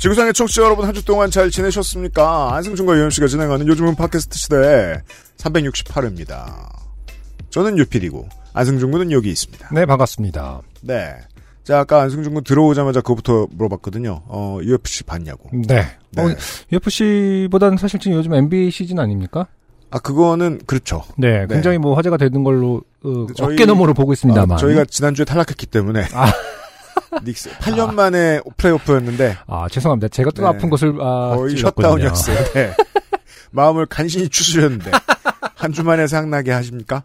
지구상의 청취자 여러분 한 주 동안 잘 지내셨습니까? 안승준과 유현 씨가 진행하는 요즘은 팟캐스트 시대 368회입니다. 저는 유필이고 안승준 군은 여기 있습니다. 네, 반갑습니다. 네. 자, 아까 안승준 군 들어오자마자 그거부터 물어봤거든요. 어, UFC 봤냐고. 네. 네. 어, UFC보다는 사실 지금 요즘 NBA 시즌 아닙니까? 아, 그거는 그렇죠. 네, 네. 굉장히 뭐 화제가 되는 걸로 어, 저희- 어깨 너머로 보고 있습니다만. 아, 저희가 지난주에 탈락했기 때문에. 아. 닉스 8년 만에 플레이오프였는데 아, 죄송합니다. 제가 또 네. 아픈 것을 아, 거의. 셧다운이었어요. 네. 마음을 간신히 추스렸는데 한 주 만에 생각나게 하십니까?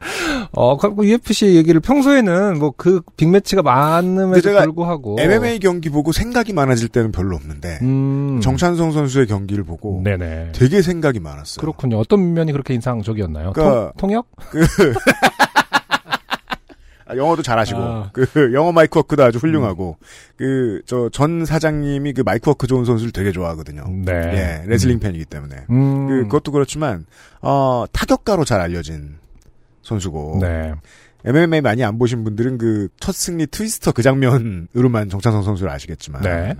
어, 그리고 UFC 얘기를 평소에는 뭐 그 빅매치가 많음에도 불구하고 MMA 경기 보고 생각이 많아질 때는 별로 없는데 음. 정찬성 선수의 경기를 보고 네네. 되게 생각이 많았어요. 그렇군요. 어떤 면이 그렇게 인상적이었나요? 그러니까- 통, 통역? 아, 영어도 잘하시고 아. 그 영어 mic work도 아주 훌륭하고 그저 전 사장님이 그 mic work 좋은 선수를 되게 좋아하거든요. 네. 예, 레슬링 팬이기 때문에 음. 그 그것도 그렇지만 어 타격가로 잘 알려진 선수고 네. MMA 많이 안 보신 분들은 그 첫 승리 twister 그 장면으로만 정찬성 선수를 아시겠지만 네.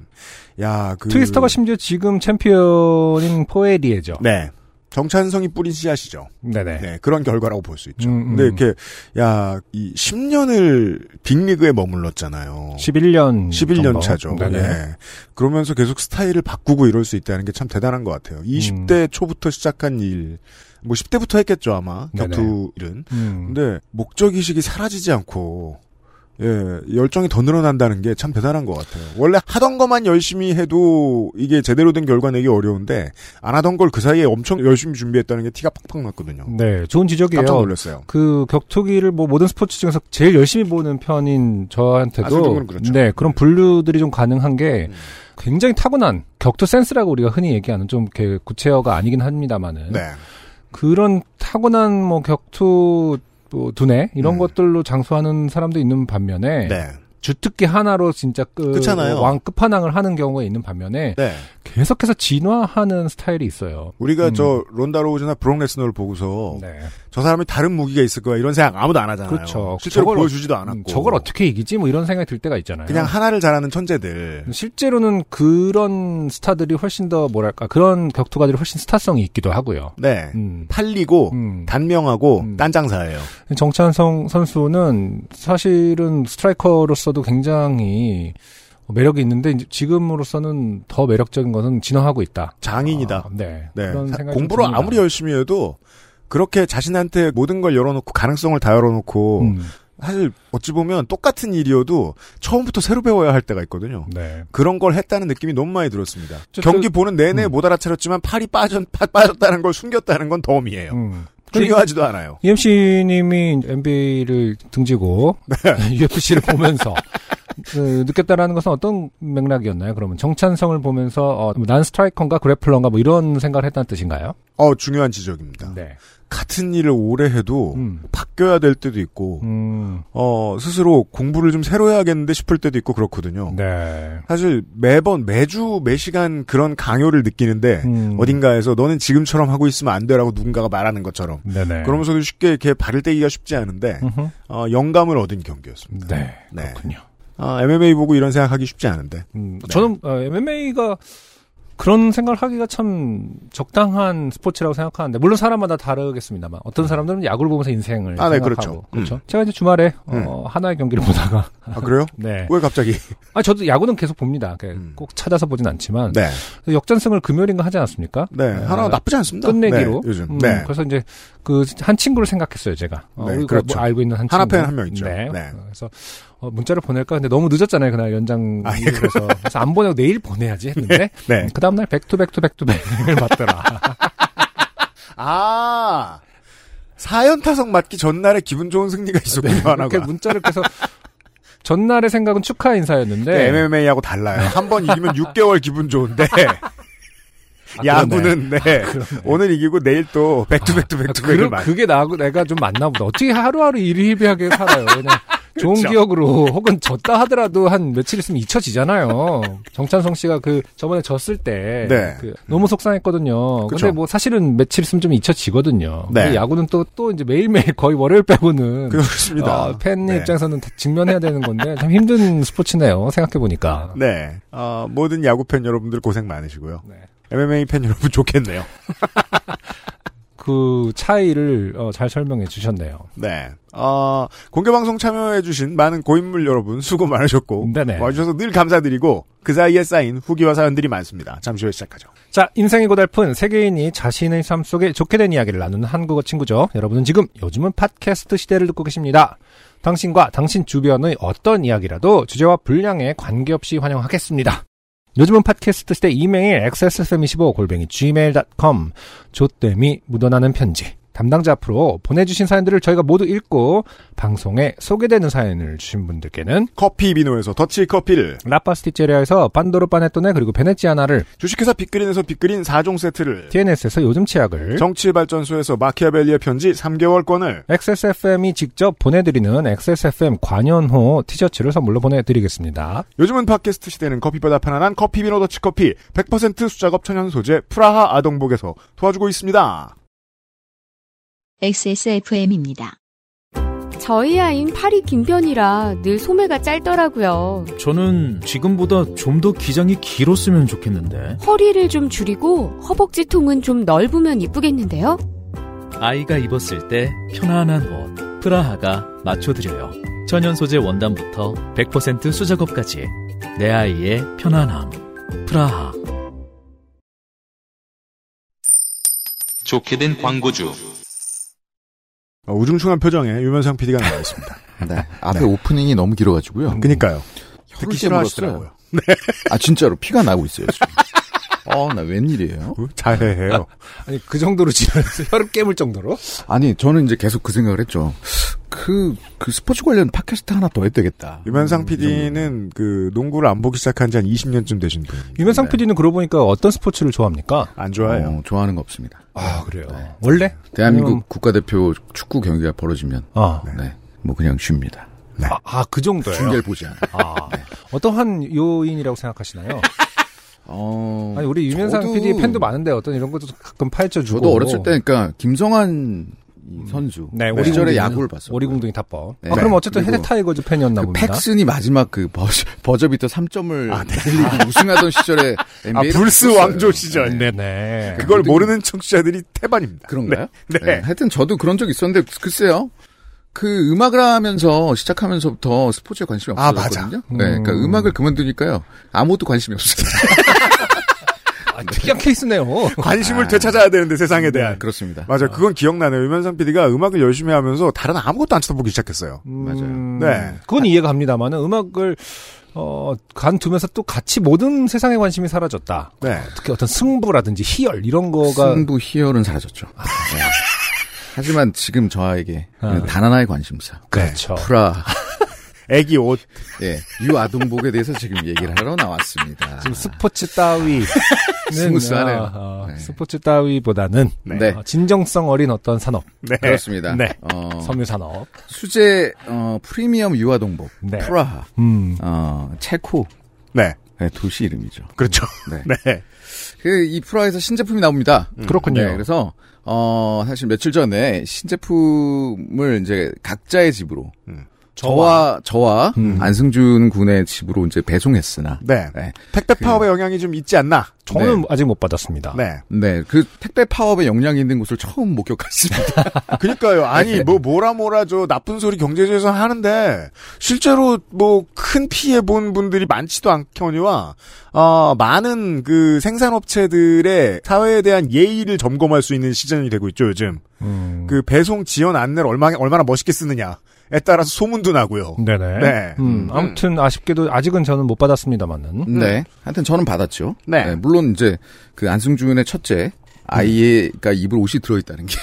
야 그 twister가 심지어 지금 챔피언인 포에리에죠. 네 정찬성이 뿌린 씨앗이죠. 네네. 네, 그런 결과라고 볼 수 있죠. 음, 음. 근데 이렇게, 야, 이 10년을 빅리그에 머물렀잖아요. 11년. 11년 정도. 차죠. 네네. 예. 그러면서 계속 스타일을 바꾸고 이럴 수 있다는 게 참 대단한 것 같아요. 20대 초부터 시작한 일, 뭐 10대부터 했겠죠, 아마. 네네. 격투 일은. 음. 근데 목적의식이 사라지지 않고, 예, 열정이 더 늘어난다는 게 참 대단한 것 같아요. 원래 하던 것만 열심히 해도 이게 제대로 된 결과 내기 어려운데, 안 하던 걸 그 사이에 엄청 열심히 준비했다는 게 티가 팍팍 났거든요. 네, 좋은 지적이에요. 깜짝 놀랐어요. 그 격투기를 뭐 모든 스포츠 중에서 제일 열심히 보는 편인 아, 저한테도 선생님은 그렇죠. 네 그런 분류들이 좀 가능한 게 음. 굉장히 타고난 격투 센스라고 우리가 흔히 얘기하는 좀 이렇게 구체어가 아니긴 합니다만은 네. 그런 타고난 뭐 격투 뭐 두뇌 이런 음. 것들로 장수하는 사람도 있는 반면에 네. 주특기 하나로 진짜 그. 왕 끝판왕을 하는 경우가 있는 반면에 네. 계속해서 진화하는 스타일이 있어요. 우리가 음. 저 론다 로우즈나 브록 레스너를 보고서 네. 저 사람이 다른 무기가 있을 거야 이런 생각 아무도 안 하잖아요. 그렇죠. 실제로 저걸 보여주지도 않았고. 음, 저걸 어떻게 이기지? 뭐 이런 생각이 들 때가 있잖아요. 그냥 하나를 잘하는 천재들. 실제로는 그런 스타들이 훨씬 더 뭐랄까 그런 격투가들이 훨씬 스타성이 있기도 하고요. 네. 음. 팔리고 음. 단명하고 음. 딴장사예요. 정찬성 선수는 사실은 스트라이커로서 도 굉장히 매력이 있는데 지금으로서는 더 매력적인 것은 진화하고 있다. 장인이다. 아, 네. 네. 그런 사- 생각이 공부를. 아무리 열심히 해도 그렇게 자신한테 모든 걸 열어놓고 가능성을 다 열어놓고 음, 사실 어찌 보면 똑같은 일이어도 처음부터 새로 배워야 할 때가 있거든요. 네. 그런 걸 했다는 느낌이 너무 많이 들었습니다. 저- 경기 보는 내내 음. 못 알아차렸지만 팔이 빠졌, 파- 빠졌다는 걸 숨겼다는 건 덤이에요. 음. 중요하지도 않아요. EMC님이 NBA를 등지고 UFC를 보면서 그, 느꼈다라는 것은 어떤 맥락이었나요? 그러면 정찬성을 보면서 어, 난 스트라이커인가 그래플러인가 뭐 이런 생각을 했다는 뜻인가요? 어, 중요한 지적입니다. 네. 같은 일을 오래 해도 음. 바뀌어야 될 때도 있고, 음. 어, 스스로 공부를 좀 새로 해야겠는데 싶을 때도 있고 그렇거든요. 네. 사실 매번, 매주, 매 시간 그런 강요를 느끼는데, 음. 어딘가에서 너는 지금처럼 하고 있으면 안 돼라고 누군가가 말하는 것처럼. 네네. 그러면서도 쉽게 이렇게 발을 떼기가 쉽지 않은데, 음흠. 어, 영감을 얻은 경기였습니다. 네. 네. 그렇군요. 아, MMA 보고 이런 생각하기 쉽지 않은데. 음, 네. 저는 MMA가 그런 생각을 하기가 참 적당한 스포츠라고 생각하는데 물론 사람마다 다르겠습니다만 어떤 사람들은 야구를 보면서 인생을 아, 네, 생각하고 그렇죠. 음. 제가 이제 주말에 어, 한화의 경기를 보다가 아, 그래요? 네. 왜 갑자기? 아 저도 야구는 계속 봅니다. 그 음. 꼭 찾아서 보진 않지만 네. 역전승을 금요일인가 하지 않았습니까? 네. 한화 어, 나쁘지 않습니다. 끝내기로. 네, 요즘. 음, 네. 그래서 이제 그 한 친구를 생각했어요, 제가. 어, 네, 우리가 그렇죠. 뭐 알고 있는 한 친구. 한화 팬 한 명 있죠. 네. 네. 그래서 어, 문자를 보낼까 근데 너무 늦었잖아요, 그날 연장. 아, 예, 그래서, 그래서 안 보내고 내일 보내야지 했는데 네. 그 다음 날 백투백투백투백을 맞더라. 아. 사연 타석 맞기 전날에 기분 좋은 승리가 있었군요, 한화가. 이렇게 문자를 계속 전날의 생각은 축하 인사였는데 MMA하고 달라요. 한 번 이기면 6개월 기분 좋은데 야구는 네. 그러네. 오늘 이기고 내일 또 백투백투 백투백을 그, 맞. 그게 나, 내가 좀 맞나 보다. 어떻게 하루하루 일희일비하게 살아요. 그냥 좋은 그렇죠. 기억으로 혹은 졌다 하더라도 한 며칠 있으면 잊혀지잖아요. 정찬성 씨가 그 저번에 졌을 때 네. 그 너무 속상했거든요. 그쵸. 근데 뭐 사실은 며칠 있으면 좀 잊혀지거든요. 네. 야구는 또또 이제 매일매일 거의 월요일 빼고는 그렇습니다. 어, 팬 네. 입장에서는 직면해야 되는 건데 참 힘든 스포츠네요. 생각해 보니까. 네. 어, 모든 야구 팬 여러분들 고생 많으시고요. 네. MMA 팬 여러분 좋겠네요. 그 차이를 어, 잘 설명해 주셨네요. 네. 어, 공개방송 참여해 주신 많은 고인물 여러분 수고 많으셨고. 네네. 와주셔서 늘 감사드리고, 그 사이에 쌓인 후기와 사연들이 많습니다. 잠시 후에 시작하죠. 자, 인생이 고달픈 세계인이 자신의 삶 속에 좋게 된 이야기를 나누는 한국어 친구죠. 여러분은 지금 요즘은 팟캐스트 시대를 듣고 계십니다. 당신과 당신 주변의 어떤 이야기라도 주제와 분량에 관계없이 환영하겠습니다. 요즘은 팟캐스트 시대 이메일 xsfm25 골뱅이 gmail.com 조땜이 묻어나는 편지 담당자 앞으로 보내주신 사연들을 저희가 모두 읽고 방송에 소개되는 사연을 주신 분들께는 커피 비노에서 더치 커피를, 라파스티체리아에서 판도르 파네토네 그리고 베네치아나를 주식회사 빅그린에서 빅그린 4종 세트를, TNS에서 요즘 치약을 정치발전소에서 마키아벨리의 편지 3개월권을, XSFM이 직접 보내드리는 XSFM 관연호 티셔츠를 선물로 보내드리겠습니다. 요즘은 팟캐스트 시대는 커피보다 편안한 커피 비노 더치 커피 100% 수작업 천연 소재 프라하 아동복에서 도와주고 있습니다. XSFM입니다. 저희 아인 팔이 긴 편이라 늘 소매가 짧더라고요. 저는 지금보다 좀 더 기장이 길었으면 좋겠는데. 허리를 좀 줄이고 허벅지 통은 좀 넓으면 이쁘겠는데요? 아이가 입었을 때 편안한 옷. 프라하가 맞춰드려요. 천연 소재 원단부터 100% 수작업까지. 내 아이의 편안함. 프라하. 좋게 된 광고주. 어, 우중충한 표정에 유면상 PD가 나와 있습니다. 네. 앞에 오프닝이 너무 길어가지고요. 그니까요. 혀를 듣기. 싫어하시더라고요. 아 진짜로 피가 나고 있어요 지금. 어, 나 웬일이에요? 어, 잘해요. 아니 그 정도로 지랄해서 혀를 깨물 정도로? 아니 저는 이제 계속 그 생각을 했죠. 그, 그 스포츠 관련 팟캐스트 하나 더 해야 되겠다. 유면상 음, PD는 그 농구를 안 보기 시작한 지 한 20년쯤 되신 분. 유면상 네. PD는 그러고 보니까 어떤 스포츠를 좋아합니까? 안. 좋아해요. 어, 좋아하는 거 없습니다. 아 그래요. 원래? 대한민국 아니면- 국가대표 축구 경기가 벌어지면 아, 네, 뭐 그냥 쉽니다. 아, 아, 그 정도예요. 중계를 보지 않아요. 아, 어떠한 요인이라고 생각하시나요? 어, 아니 우리 유면상 저도- PD 팬도 많은데 어떤 이런 것도 가끔 파헤쳐 주고. 저도 어렸을 때, 그러니까 김성환 이 선수 네, 그 시절에 야구를 봤어요. 오리궁둥이 탑법. 네. 아, 그럼 어쨌든 헤드 타이거즈 팬이었나 그 봅니다. 팩슨이 마지막 그 버저, 버저비터 3점을 아, 네. 날리고 우승하던 시절에 아, 불스 봤었어요. 왕조 시절. 네. 네네. 그걸 모르는 청취자들이 태반입니다. 그런가요? 네. 네. 하여튼 저도 그런 적 있었는데 글쎄요. 그 음악을 하면서 시작하면서부터 스포츠에 관심이 아, 없었거든요. 맞아. 네, 그러니까 음. 음악을 그만두니까요. 아무것도 관심이 없어요. 아, 특이한 케이스네요. 관심을 되찾아야 되는데 세상에 대한. 네, 그렇습니다. 맞아, 그건 기억나네요. 유면상 PD가 음악을 열심히 하면서 다른 아무것도 안 쳐다보기 시작했어요. 음, 네. 그건 이해가 합니다만은 음악을 어, 간두면서 또 같이 모든 세상에 관심이 사라졌다. 네. 특히 어떤 승부라든지 희열 이런 거가 승부 희열은 사라졌죠. 네. 하지만 지금 저에게 아. 단 하나의 관심사. 그렇죠. 프라, 애기 옷. 예, 유아동복에 대해서 지금 얘기를 하러 나왔습니다. 지금 스포츠 따위 스무스하네요. 아, 아, 네. 스포츠 따위보다는 네. 어, 진정성 어린 어떤 산업, 네. 그렇습니다. 네. 어, 섬유 산업. 수제 어, 프리미엄 유아동복 네. 프라하, 음. 어, 체코 네. 네, 도시 이름이죠. 그렇죠. 네. 네. 그이 프라에서 신제품이 나옵니다. 그렇군요. 네, 그래서 어 사실 며칠 전에 신제품을 이제 각자의 집으로 음. 저와 저와 음. 안승준 군의 집으로 이제 배송했으나 네. 네. 택배 파업의 영향이 좀 있지 않나? 저는 네. 아직 못 받았습니다. 네. 네, 그 택배 파업에 영향이 있는 곳을 처음 목격했습니다. 그니까요. 아니, 뭐, 뭐라 뭐라 저 나쁜 소리 경제지에서 하는데, 실제로 뭐, 큰 피해 본 분들이 많지도 않거니와, 어, 많은 그 생산업체들의 사회에 대한 예의를 점검할 수 있는 시즌이 되고 있죠, 요즘. 음. 그 배송 지원 안내를 얼마나, 얼마나 멋있게 쓰느냐 에 따라서 소문도 나고요. 네네. 네. 음, 아무튼 아쉽게도 아직은 저는 못 받았습니다만은. 네, 하여튼 저는 받았죠. 네. 물론 이제 그 안승준의 첫째 아이가 입을 옷이 들어있다는 게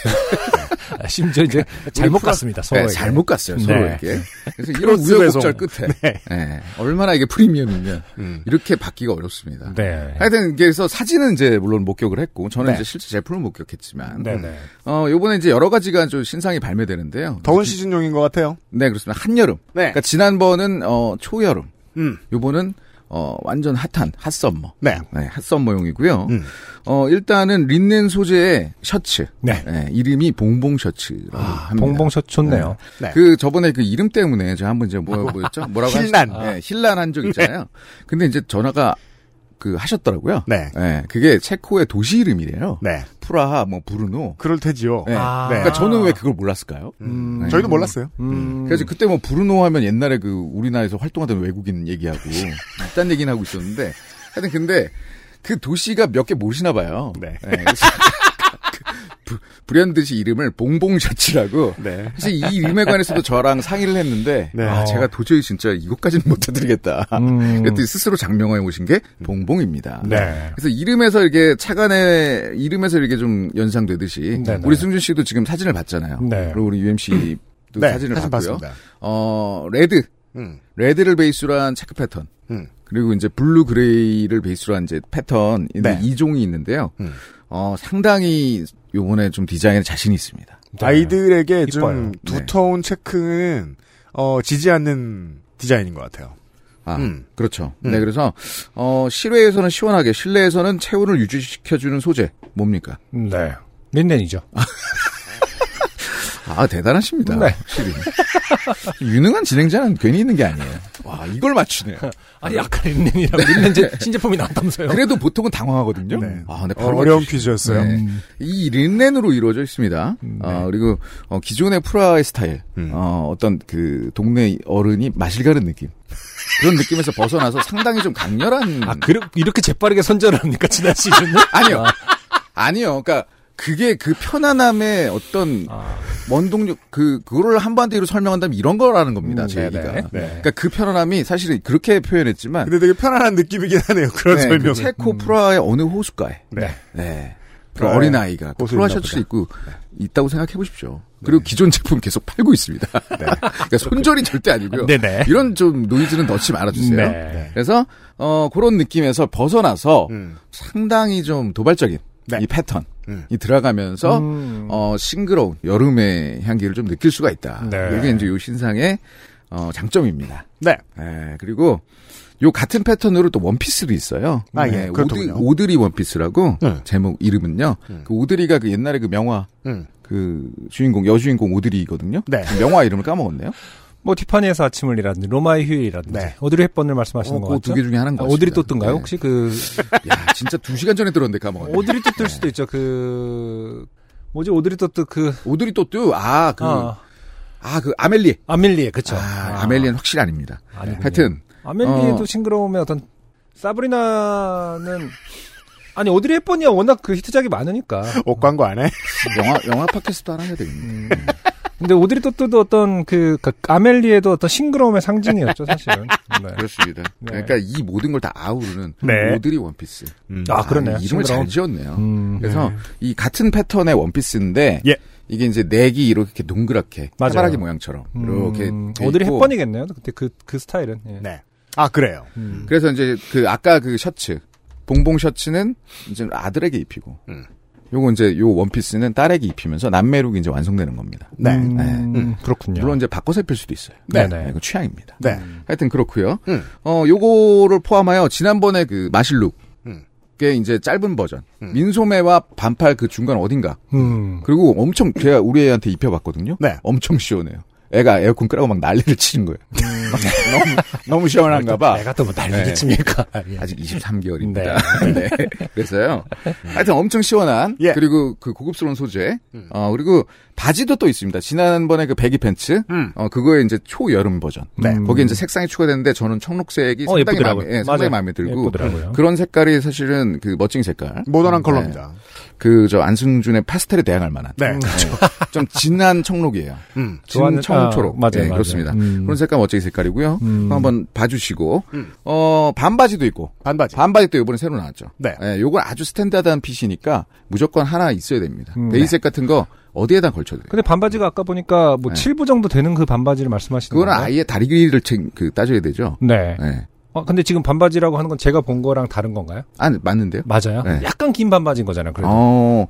아, 심지어 이제 잘못 갔습니다. 서로 네, 잘못 갔어요 네. 서로에게. 그래서 이런 우여곡절 배송. 끝에 네, 얼마나 이게 프리미엄이면 음. 이렇게 받기가 어렵습니다. 네. 하여튼 그래서 사진은 이제 물론 목격을 했고 저는 네. 이제 실제 제품을 목격했지만 네네. 어 요번에 이제 여러 가지가 좀 신상이 발매되는데요. 더운 시즌용인 것 같아요. 네 그렇습니다. 한여름. 네. 그러니까 지난번은 어 초여름. 음. 요번은 어 완전 핫한 hot summer. 네. 네, hot summer용이고요. 음. 어 일단은 린넨 소재의 셔츠. 네. 네, 이름이 봉봉 셔츠라고 합니다. 봉봉 셔츠 좋네요. 네. 그 저번에 그 이름 때문에 제가 한번 이제 뭐 뭐였죠? 뭐라고 힐난. 하시- 네, 힐난 한적 있잖아요. 근데 이제 전화가 그 하셨더라고요. 네. 그게 체코의 도시 이름이래요. 네. 프라하, 뭐 부르노. 그럴 테지요. 네. 아. 그러니까 저는 왜 그걸 몰랐을까요? 음, 네. 저희도 몰랐어요. 음. 그래서 그때 뭐 부르노 하면 옛날에 그 우리나라에서 활동하던 외국인 얘기하고 딴 얘기는 하고 있었는데 하여튼 근데 그 도시가 몇 개 모르시나 봐요. 네. 부- 불현듯이 이름을 봉봉 셔츠라고 네. 사실 이 이름에 관해서도 저랑 상의를 했는데 네. 아, 제가 도저히 진짜 이것까지는 못 해드리겠다. 음. 그랬더니 스스로 장명해 오신 게 봉봉입니다. 네. 그래서 이름에서 이렇게 차관의 이름에서 이렇게 좀 연상되듯이 네네. 우리 승준 씨도 지금 사진을 봤잖아요. 네. 그리고 우리 UMC도 네. 사진을 사진 봤고요. 봤습니다. 어 red 음. red를 베이스로 한 체크 패턴 음. 그리고 이제 blue gray를 베이스로 한 이제 패턴 네. 이 종이 있는데요. 음. 어 상당히 요번에 좀 디자인에 자신이 있습니다. 네. 아이들에게 이뻐요. 좀 네. 두터운 체크는 어, 질리지 않는 디자인인 것 같아요. 아, 음. 그렇죠. 음. 네, 그래서 어 실외에서는 시원하게, 실내에서는 체온을 유지시켜주는 소재 뭡니까? 네. 린넨이죠. 아 대단하십니다. 네. 확실히 유능한 진행자는 괜히 있는 게 아니에요. 와 이걸 맞추네요. 아니, 아까 린넨이라고 린넨 제 신제품이 나왔다면서요. 그래도 보통은 당황하거든요. 네. 아, 근데 어, 바로 어려운 맞추시- 퀴즈였어요. 네. 이 린넨으로 이루어져 있습니다. 음, 어, 그리고 어, 기존의 프라의 스타일, 음. 어, 어떤 그 동네 어른이 마실 가는 느낌 그런 느낌에서 벗어나서 상당히 좀 강렬한 아, 그, 이렇게 재빠르게 선전을 합니까, 지난 시즌은? 아니요. 아니요. 그러니까 그게 그 편안함의 어떤 아, 원동력 그 그거를 한마디로 설명한다면 이런 거라는 겁니다. 음, 제. 얘기가. 네. 그러니까 그 편안함이 사실은 그렇게 표현했지만 근데 되게 편안한 느낌이긴 하네요. 그런 네, 설명은. 그 체코 프라의 어느 호숫가에 네. 네. 그 어린 아이가 프라 보다. 입고 있다고 생각해 보십시오. 그리고 기존 제품 계속 팔고 있습니다. 그러니까 손절이 절대 아니고요. 네네. 이런 좀 노이즈는 넣지 말아주세요. 네. 그래서 어 그런 느낌에서 벗어나서 음. 상당히 좀 도발적인 네. 이 패턴 이 음. 들어가면서 음. 어 싱그러운 여름의 향기를 좀 느낄 수가 있다. 네. 이게 이제 요 신상의 어 장점입니다. 네. 예, 그리고 요 같은 패턴으로 또 원피스도 있어요. 아, 예. 오드, 그렇더군요. 오드리 원피스라고 네. 제목 이름은요. 음. 그 오드리가 그 옛날에 그 명화 음. 그 주인공 여주인공 오드리거든요. 네. 그 명화 이름을 까먹었네요. 뭐, 티파니에서 아침을이라든지, 로마의 휴일이라든지, 네. 오드리 헵번을 말씀하시는 거그 같죠? 두개 중에 하나인 것 아, 오드리 같습니다. 또뜬가요 네. 혹시 그, 야, 진짜 두 시간 전에 들었는데 까먹었네. 오드리 또뜰 수도 있죠. 그, 뭐지, 오드리 또뜨 그, 오드리 또뚜 아, 그, 아, 아, 그 아멜리에. 아멜리에, 그쵸. 아, 아 멜리에는 확실히 아닙니다. 아니군요. 하여튼 아멜리에도 어. 싱그러우면 어떤 사브리나는 아니 오드리 헵번이야 워낙 그 히트작이 많으니까. 옷 광고 안 해? 영화 영화 팟캐스트 하나 해야 되겠네. 음. 근데 오드리 또또도 어떤 그, 그 아멜리에도 어떤 싱그러움의 상징이었죠 사실은. 네. 그렇습니다. 네. 그러니까 이 모든 걸 다 아우르는 네. 오드리 원피스. 음. 아 그러네요. 이름을 잘 싱그러움. 지었네요. 음. 그래서 이 같은 패턴의 원피스인데 예. 이게 이제 넥이 이렇게 동그랗게 맞아요. 해바라기 모양처럼 이렇게 음, 돼 오드리 헵번이겠네요. 그때 그 그 스타일은. 예. 네. 아, 그래요. 음. 그래서 이제 그 아까 그 셔츠 봉봉 셔츠는 이제 아들에게 입히고 음. 요거 이제 요 원피스는 딸에게 입히면서 남매룩이 이제 완성되는 겁니다. 네. 음, 네. 그렇군요. 물론 이제 바꿔서 입힐 수도 있어요. 네. 네, 이거 취향입니다. 네. 하여튼 그렇고요. 음. 어 요거를 포함하여 지난번에 그 마실룩 음. 게 이제 짧은 버전 음. 민소매와 반팔 그 중간 어딘가 음. 그리고 엄청 제가 우리 애한테 입혀봤거든요. 네. 엄청 시원해요. 애가 에어컨 끄라고 막 난리를 치는 거예요. 너무 너무 시원한가 봐. 내가 또 뭐 난리를 네. 칩니까? 예. 아직 23개월입니다. 네. 그래서요. 하여튼 엄청 시원한 예. 그리고 그 고급스러운 소재. 음. 어 그리고 바지도 또 있습니다. 지난번에 그 baggy pants. 음. 어 그거에 이제 초여름 버전. 네. 거기에 이제 색상이 추가됐는데 저는 청록색이 어, 상당히 예쁘더라고요. 마음에, 예, 상당히. 마음에 들고 예쁘더라고요. 그런 색깔이 사실은 그 멋진 색깔. 모던한 네. 컬러입니다. 그 저 안승준의 파스텔에 대항할 만한 네. 좀 진한 청록이에요. 음. 좋아하는- 진청초록. 아, 맞아요, 네, 맞아요. 그렇습니다. 음. 그런 색감 멋지게 색깔이고요. 음. 한번 봐주시고 음. 어 반바지도 있고 반바지. 반바지 또 이번에 새로 나왔죠. 네. 예, 요건 아주 standard한 fit이니까 무조건 하나 있어야 됩니다. 음. 베이지색 같은 거 어디에다 걸쳐도 돼요. 근데 반바지가 아까 보니까 뭐 네. 7부 정도 되는 그 반바지를 말씀하시는 그거는 건가요? 아예 다리 길이를 책- 그 따져야 되죠. 네. 네. 어, 근데 지금 반바지라고 하는 건 제가 본 거랑 다른 건가요? 아, 맞는데요? 맞아요. 네. 약간 긴 반바지인 거잖아요. 그래도. 어,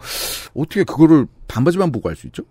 어떻게 그거를 반바지만 보고 알 수 있죠?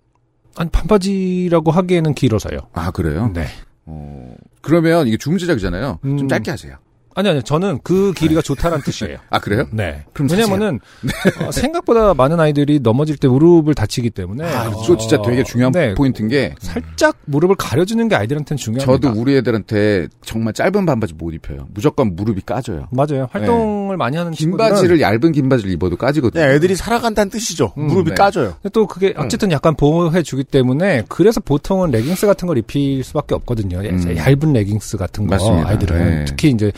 아니 반바지라고 하기에는 길어서요. 아, 그래요? 네. 어, 그러면 이게 주문 제작이잖아요. 음. 좀 짧게 하세요. 아니 아니 저는 그 길이가 좋다는 뜻이에요. 아, 그래요? 네. 그럼 왜냐면은 어, 생각보다 많은 아이들이 넘어질 때 무릎을 다치기 때문에 아, 어, 이거 진짜 되게 중요한 네. 포인트인 게 살짝 무릎을 가려주는 게 아이들한테는 중요합니다. 저도 우리 애들한테 정말 짧은 반바지 못 입혀요. 무조건 무릎이 까져요. 맞아요. 활동을 많이 하는 긴 친구들은 바지를 얇은 긴 바지를 입어도 까지거든요. 네, 애들이 살아간다는 뜻이죠. 음, 무릎이 네. 까져요. 근데 또 그게 어쨌든 약간 보호해 주기 때문에 그래서 보통은 레깅스 같은 걸 입힐 수밖에 없거든요. 음. 얇은 레깅스 같은 거 맞습니다. 아이들은 네. 특히 이제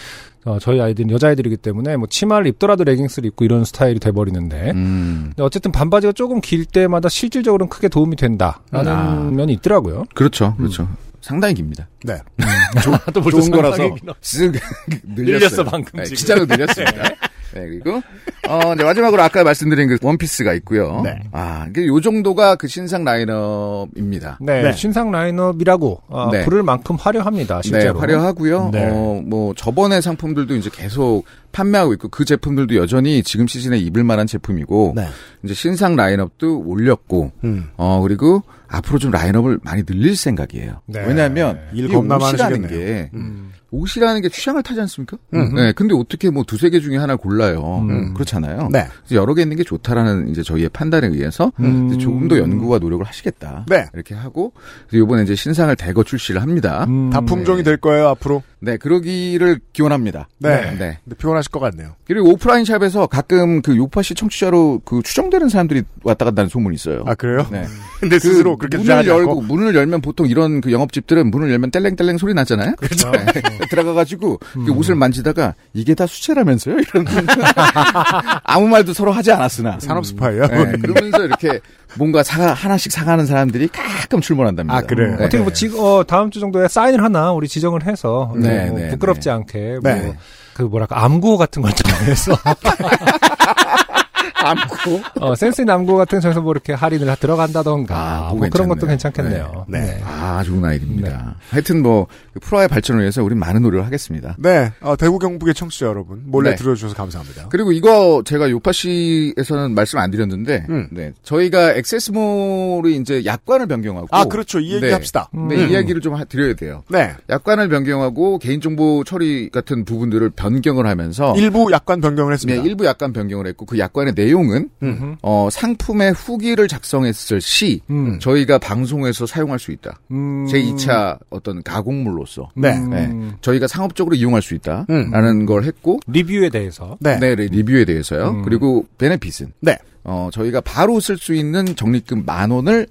어, 저희 아이들은 여자아이들이기 때문에 뭐 치마를 입더라도 레깅스를 입고 이런 스타일이 돼 버리는데 음, 어쨌든 반바지가 조금 길 때마다 실질적으로는 크게 도움이 된다라는 아. 면이 있더라고요. 그렇죠, 그렇죠. 상당히 깁니다. 네. 또 좋은 거라서 쓱 늘렸어요. 늘렸어, 방금 네. 진짜로 늘렸습니다. 네, 그리고 어 이제 마지막으로 아까 말씀드린 그 원피스가 있고요. 네. 아, 이게 요 정도가 그 신상 라인업입니다. 네, 네. 신상 라인업이라고 어, 네. 부를 만큼 화려합니다. 실제로. 네, 화려하고요. 네. 어, 뭐 저번에 상품들도 이제 계속 판매하고 있고 그 제품들도 여전히 지금 시즌에 입을 만한 제품이고 네. 이제 신상 라인업도 올렸고 음. 어 그리고 앞으로 좀 라인업을 많이 늘릴 생각이에요. 네. 왜냐하면 일이 겁나 많으시겠네요. 게 음. 옷이라는 게 취향을 타지 않습니까? 음. 네, 근데 어떻게 뭐 두세 개 중에 하나를 골라요. 음. 그렇잖아요. 네. 그래서 여러 개 있는 게 좋다라는 이제 저희의 판단에 의해서 음. 조금 더 연구와 노력을 하시겠다. 네. 이렇게 하고 그래서 이번에 이제 신상을 대거 출시를 합니다. 음. 다 품종이 될 거예요, 앞으로. 네, 그러기를 기원합니다. 네. 네. 근데 피곤하실 것 같네요. 그리고 오프라인 샵에서 가끔 그 요파시 청취자로 그 추정되는 사람들이 왔다 갔다는 소문이 있어요. 아, 그래요? 네. 근데 스스로 그렇게 문을 열고 않고. 문을 열면 보통 이런 그 영업집들은 문을 열면 뗄랭뗄랭 소리 나잖아요. 그렇죠. 네. 들어가가지고 음. 그 옷을 만지다가 이게 다 수채라면서요? 이런 아무 말도 서로 하지 않았으나 산업 스파이요? 네, 그러면서 이렇게 뭔가 사 하나씩 사가는 사람들이 가끔 출몰한답니다. 아, 그래요? 네. 어떻게 뭐 지, 어, 다음 주 정도에 사인을 하나 우리 지정을 해서 네, 뭐 네, 부끄럽지 네. 않게 네. 뭐그 뭐랄까 암구 같은 걸 통해서 않고 어, 센스 있는 암구 같은 데서 뭐 이렇게 할인을 들어간다던가 아, 뭐 그런 것도 괜찮네요. 괜찮겠네요. 네. 아 좋은 아이디입니다. 하여튼 뭐 프로의 발전을 위해서 우리 많은 노력을 하겠습니다. 네. 어, 대구 경북의 청취자 여러분. 몰래 네. 들어주셔서 감사합니다. 그리고 이거 제가 요파시에서는 말씀 안 드렸는데, 음. 네 저희가 액세스몰이 이제 약관을 변경하고, 아, 그렇죠. 이 얘기 네. 합시다. 네, 음. 이야기를 좀 하- 드려야 돼요. 네. 약관을 변경하고 개인정보 처리 같은 부분들을 변경을 하면서 일부 약관 변경을 네, 했습니다. 일부 약관 변경을 했고 그 약관의 내용 은 음. 어, 상품의 후기를 작성했을 시 음. 저희가 방송에서 사용할 수 있다. 음. 제 2차 어떤 가공물로서 네. 음. 네, 저희가 상업적으로 이용할 수 있다라는 음. 걸 했고 리뷰에 대해서 네. 네, 네, 리뷰에 대해서요. 음. 그리고 베네핏은 네. 어, 저희가 바로 쓸 수 있는 적립금 만 원을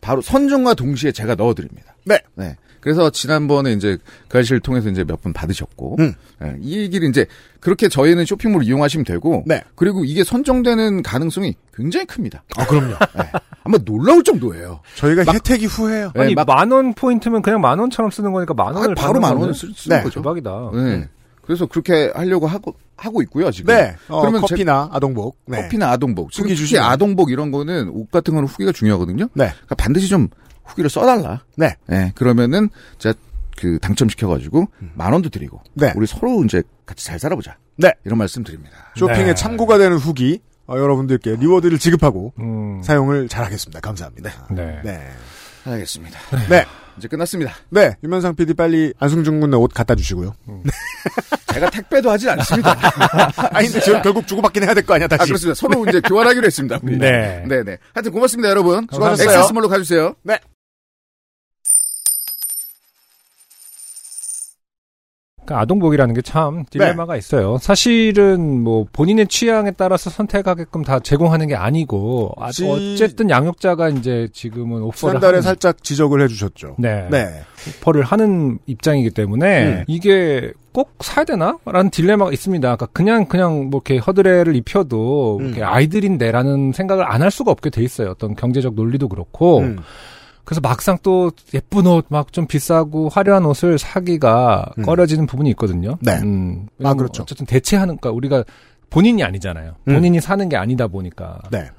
바로 선정과 동시에 제가 넣어드립니다. 네. 네. 그래서 지난번에 이제 그 아저씨를 통해서 이제 몇 분 받으셨고, 음. 네, 이 얘기를 이제 그렇게 저희는 쇼핑몰 이용하시면 되고, 네. 그리고 이게 선정되는 가능성이 굉장히 큽니다. 아, 그럼요. 네. 아마 놀라울 정도예요. 저희가 혜택이 후해요. 네, 아니 막- 만원 포인트면 그냥 만 원처럼 쓰는 거니까 만 아, 원을 바로 받는 만 원을 쓰, 쓰는 네. 거죠. 대박이다. 네. 그래서 그렇게 하려고 하고 하고 있고요 지금. 네. 어, 그러면 제- 커피나 아동복. 네. 커피나 아동복. 지금 특히 주시면. 아동복 이런 거는 옷 같은 거는 후기가 중요하거든요. 네. 그러니까 반드시 좀 후기를 써달라. 네. 네. 그러면은 제가 그 당첨시켜가지고 만 원도 드리고. 네. 우리 서로 이제 같이 잘 살아보자. 네. 이런 말씀 드립니다. 쇼핑에 네. 참고가 되는 후기 어, 여러분들께 reward를 지급하고 음. 사용을 잘하겠습니다. 감사합니다. 네. 네. 알겠습니다. 네. 이제 끝났습니다. 네. 유면상 PD 빨리 안승준 군의 옷 갖다 주시고요. 제가 택배도 하진 않습니다. 아니 근데 저 결국 주고받긴 해야 될 거 아니야 아, 다시. 그렇습니다. 서로 이제 교환하기로 했습니다. 우리. 네. 네네. 하여튼 고맙습니다, 여러분. 수고하셨어요. 엑세스몰로 가주세요. 그러니까 아동복이라는 게 참 딜레마가 있어요. 사실은 뭐 본인의 취향에 따라서 선택하게끔 다 제공하는 게 아니고 아, 지- 어쨌든 양육자가 이제 지금은 오퍼를 지난달에 하는, 살짝 지적을 해주셨죠. 네, 네. 오퍼를 하는 입장이기 때문에 음. 이게 꼭 사야 되나?라는 딜레마가 있습니다. 그러니까 그냥 그냥 뭐 이렇게 허드레를 입혀도 음. 이렇게 아이들인데라는 생각을 안 할 수가 없게 돼 있어요. 어떤 경제적 논리도 그렇고. 음. 그래서 막상 또 예쁜 옷, 막 좀 비싸고 화려한 옷을 사기가 음. 꺼려지는 부분이 있거든요. 네. 음, 아, 그렇죠. 어쨌든 대체하는, 그러니까 우리가 본인이 아니잖아요. 음. 본인이 사는 게 아니다 보니까. 네.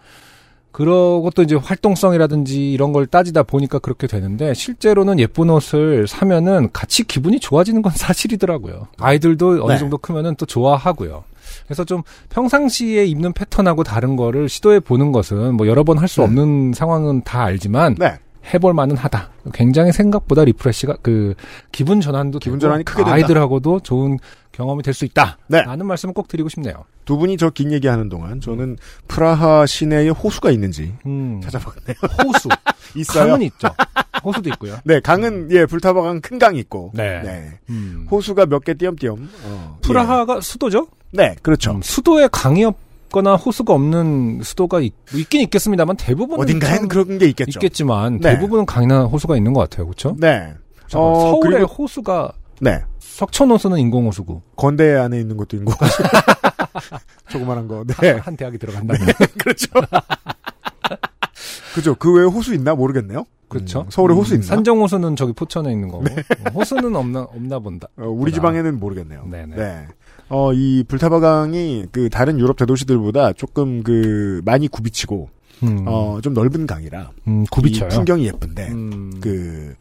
그러고 또 이제 활동성이라든지 이런 걸 따지다 보니까 그렇게 되는데 실제로는 예쁜 옷을 사면은 같이 기분이 좋아지는 건 사실이더라고요. 아이들도 어느 네. 정도 크면은 또 좋아하고요. 그래서 좀 평상시에 입는 패턴하고 다른 거를 시도해 보는 것은 뭐 여러 번 할수 음. 없는 상황은 다 알지만 네. 해볼 만은 하다. 굉장히 생각보다 refresh가 그 기분 전환도 기분 전환이 크게 된다. 아이들하고도 좋은 경험이 될 수 있다. 네. 라는 말씀을 꼭 드리고 싶네요. 두 분이 저 긴 얘기하는 동안 저는 프라하 시내에 호수가 있는지 음. 찾아봤네요. 호수. 있어요. 강은 있죠. 호수도 있고요. 네, 강은 예 불타바강 큰 강이 있고. 네. 음. 호수가 몇 개 띄엄띄엄. 어, 프라하가 수도죠? 예. 네, 그렇죠. 음, 수도에 강이 없 거나 호수가 없는 수도가 있, 긴 있겠습니다만 대부분은 어딘가엔 참 그런 게 있겠죠. 있겠지만 네. 대부분은 강이나 호수가 있는 것 같아요. 그렇죠? 네. 어, 서울의 그리고- 호수가 네. 석천 호수는 인공호수고 건대 안에 있는 것도 있고. 조그만한 거. 네. 한 대학이 들어간다면 그렇죠. 그죠. 그 외에 호수 있나 모르겠네요. 그렇죠. 음, 서울에 호수 있나? 산정호수는 저기 포천에 있는 거고 어, 호수는 없나 없나 본다. 어, 우리. 지방에는 모르겠네요. 네네. 네. 어, 이 불타바강이 그 다른 유럽 대도시들보다 조금 그 많이 굽이치고 음, 어, 좀 넓은 강이라 음, 굽이쳐요. 이 풍경이 예쁜데 음, 그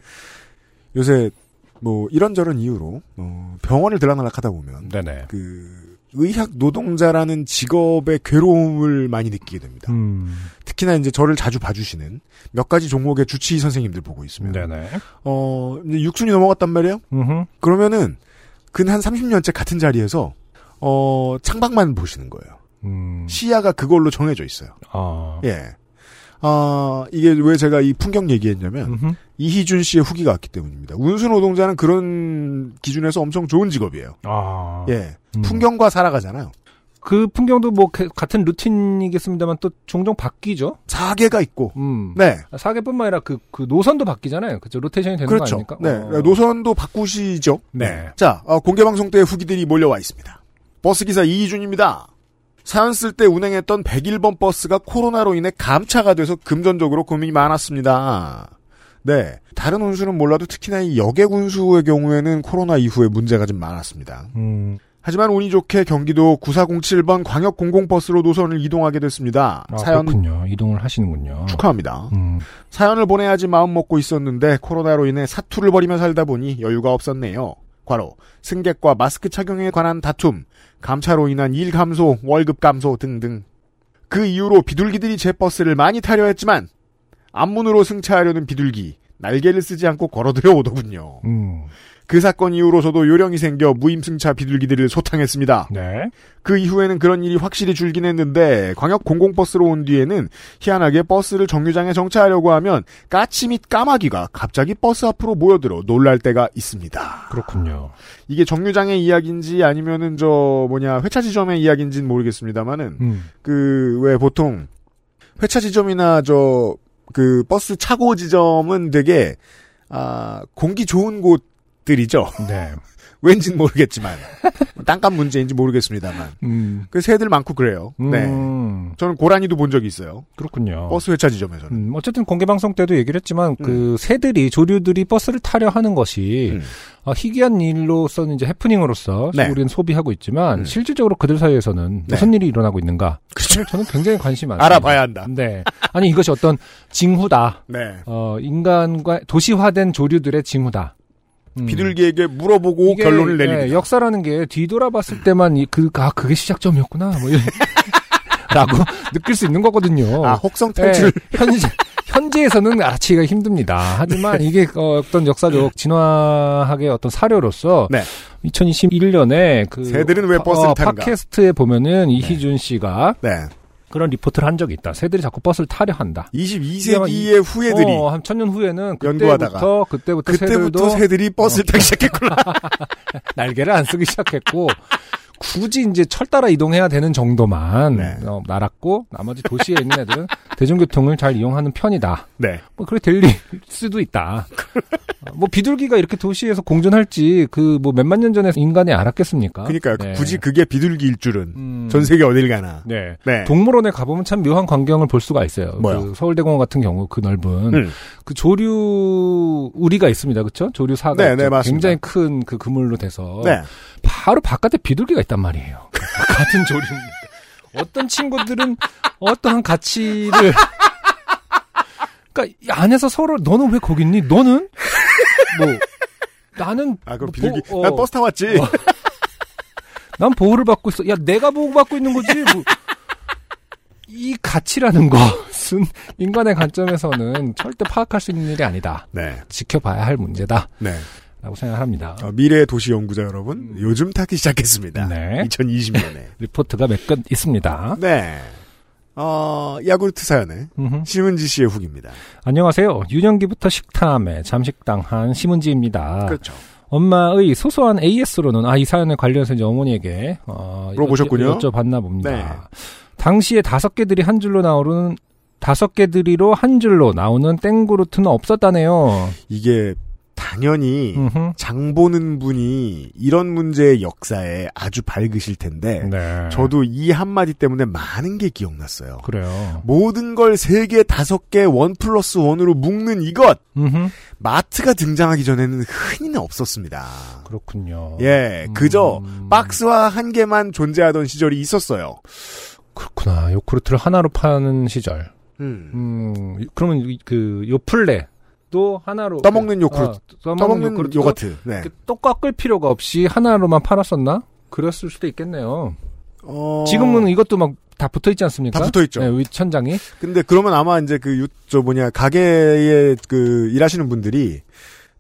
요새 뭐 이런저런 이유로 어, 병원을 들락날락 하다 보면 네네. 그 의학 노동자라는 직업의 괴로움을 많이 느끼게 됩니다. 음, 특히나 이제 저를 자주 봐주시는 몇 가지 종목의 주치의 선생님들 보고 있으면 네네. 어 이제 육순이 넘어갔단 말이에요. 음흠. 그러면은 근 한 30년째 같은 자리에서 어 창밖만 보시는 거예요. 음, 시야가 그걸로 정해져 있어요. 아, 예. 아 이게 왜 제가 이 풍경 얘기했냐면 음흠. 이희준 씨의 후기가 왔기 때문입니다. 운수 노동자는 그런 기준에서 엄청 좋은 직업이에요. 아, 예. 음. 풍경과 살아가잖아요. 그 풍경도 뭐 게- 같은 루틴이겠습니다만 또 종종 바뀌죠. 사계가 있고. 음. 네. 사계뿐만 아니라 그, 그 노선도 바뀌잖아요. 그죠? 로테이션이 되는 거 그렇죠. 아닙니까? 네. 어. 노선도 바꾸시죠. 네. 자, 어, 공개 방송 때 후기들이 몰려와 있습니다. 버스기사 이희준입니다. 사연 쓸 때 운행했던 101번 버스가 코로나로 인해 감차가 돼서 금전적으로 고민이 많았습니다. 네. 다른 운수는 몰라도 특히나 이 여객 운수의 경우에는 코로나 이후에 문제가 좀 많았습니다. 음, 하지만 운이 좋게 경기도 9407번 광역 공공버스로 노선을 이동하게 됐습니다. 아, 사연 그렇군요. 이동을 하시는군요. 축하합니다. 음, 사연을 보내야지 마음 먹고 있었는데 코로나로 인해 사투를 벌이며 살다 보니 여유가 없었네요. 과로 승객과 마스크 착용에 관한 다툼, 감차로 인한 일 감소, 월급 감소 등등. 그 이후로 비둘기들이 제 버스를 많이 타려 했지만 앞문으로 승차하려는 비둘기 날개를 쓰지 않고 걸어들여 오더군요. 음, 그 사건 이후로 저도 요령이 생겨 무임승차 비둘기들을 소탕했습니다. 네. 그 이후에는 그런 일이 확실히 줄긴 했는데 광역 공공버스로 온 뒤에는 희한하게 버스를 정류장에 정차하려고 하면 까치 및 까마귀가 갑자기 버스 앞으로 모여들어 놀랄 때가 있습니다. 그렇군요. 이게 정류장의 이야기인지 아니면은 저 뭐냐 회차 지점의 이야기인지는 모르겠습니다만은 음, 그왜 보통 회차 지점이나 저 그 버스 차고 지점은 되게 아 공기 좋은 곳 들이죠. 네. 왠진 모르겠지만 땅값 문제인지 모르겠습니다만 음, 그 새들 많고 그래요. 네. 음, 저는 고라니도 본 적이 있어요. 그렇군요. 버스 회차 지점에서는. 음, 어쨌든 공개 방송 때도 얘기를 했지만 그 새들이 조류들이 버스를 타려 하는 것이 음. 어, 희귀한 일로서는 이제 해프닝으로서 네. 우리는 소비하고 있지만 음. 실질적으로 그들 사이에서는 네. 무슨 일이 일어나고 있는가? 그걸 저는 굉장히 관심이 많습니다. 알아봐야 한다. 네. 아니 이것이 어떤 징후다. 네. 어, 인간과 도시화된 조류들의 징후다. 음. 비둘기에게 물어보고 이게, 결론을 예, 내립니다. 역사라는 게 뒤돌아봤을 때만 이, 그, 아, 그게 시작점이었구나. 뭐 이런. 라고 느낄 수 있는 거거든요. 아, 혹성 탈출. 예, 현재, 현재에서는 알아채기가 힘듭니다. 하지만 이게 어, 어떤 역사적 진화학의 어떤 사료로서 네. 2021년에 그 새들은 왜 버스를 어, 타는가? 팟캐스트에 보면은 이희준 씨가 네. 그런 리포트를 한 적이 있다. 새들이 자꾸 버스를 타려 한다. 22세기의 후예들이 어, 한 천년 후에는 연구하다가 그때부터 그때부터, 그때부터 새들도 새들이 버스를 타기 시작했구나. 날개를 안 쓰기 시작했고 굳이 이제 철 따라 이동해야 되는 정도만 네. 어, 날았고 나머지 도시에 있는 애들은 대중교통을 잘 이용하는 편이다. 네. 뭐 그렇게 될 수도 있다. 어, 뭐 비둘기가 이렇게 도시에서 공존할지 그 뭐 몇만 년 전에 인간이 알았겠습니까? 그러니까요. 네. 굳이 그게 비둘기일 줄은 음, 전 세계 어딜 가나. 네. 네. 동물원에 가보면 참 묘한 광경을 볼 수가 있어요. 뭐요? 그 서울대공원 같은 경우 그 넓은 음. 그 조류 우리가 있습니다, 그렇죠? 조류 사가 네. 네. 굉장히 큰 그 그물로 돼서 네. 바로 바깥에 비둘기가 있단 말이에요. 같은 조류인데 어떤 친구들은 어떠한 가치를 그러니까 이 안에서 서로 너는 왜 거기 있니? 너는 뭐 나는 아, 그럼 뭐 비둘기. 보- 어, 난 버스 타고 왔지. 어. 난 보호를 받고 있어. 야, 내가 보호받고 있는 거지. 뭐. 이 가치라는 것은 인간의 관점에서는 절대 파악할 수 있는 일이 아니다. 네. 지켜봐야 할 문제다. 네. 라고 생각합니다. 어, 미래 도시 연구자 여러분, 요즘 타기 시작했습니다. 음. 네. 2020년에. 리포트가 몇 건 있습니다. 네. 어, 야구르트 사연에 음흠. 심은지 씨의 후기입니다. 안녕하세요. 유년기부터 식탐에 잠식당 한 심은지입니다. 그렇죠. 엄마의 소소한 AS로는 아 이 사연에 관련해서 이제 어머니에게 어, 물어보셨군요. 여쭤, 여쭤봤나 봅니다. 네. 당시에 다섯 개들이 한 줄로 나오는 다섯 개들이로 한 줄로 나오는 땡그루트는 없었다네요. 이게 당연히 음흠. 장 보는 분이 이런 문제의 역사에 아주 밝으실 텐데 네. 저도 이 한마디 때문에 많은 게 기억났어요. 그래요. 모든 걸 세 개, 다섯 개, 원 플러스 원으로 묶는 이것! 음흠. 마트가 등장하기 전에는 흔히는 없었습니다. 그렇군요. 예, 그저 음. 박스와 한 개만 존재하던 시절이 있었어요. 그렇구나. 요구르트를 하나로 파는 시절. 음. 음, 그러면 이- 그 요플레 도 하나로 떠먹는 요구르트. 어, 떠먹는, 요거트. 네. 또 깎을 필요가 없이 하나로만 팔았었나? 그랬을 수도 있겠네요. 어... 지금은 이것도 막 다 붙어 있지 않습니까? 다 붙어 있죠. 네, 위 천장이. 근데 그러면 아마 이제 그, 유, 저 뭐냐, 가게에 그, 일하시는 분들이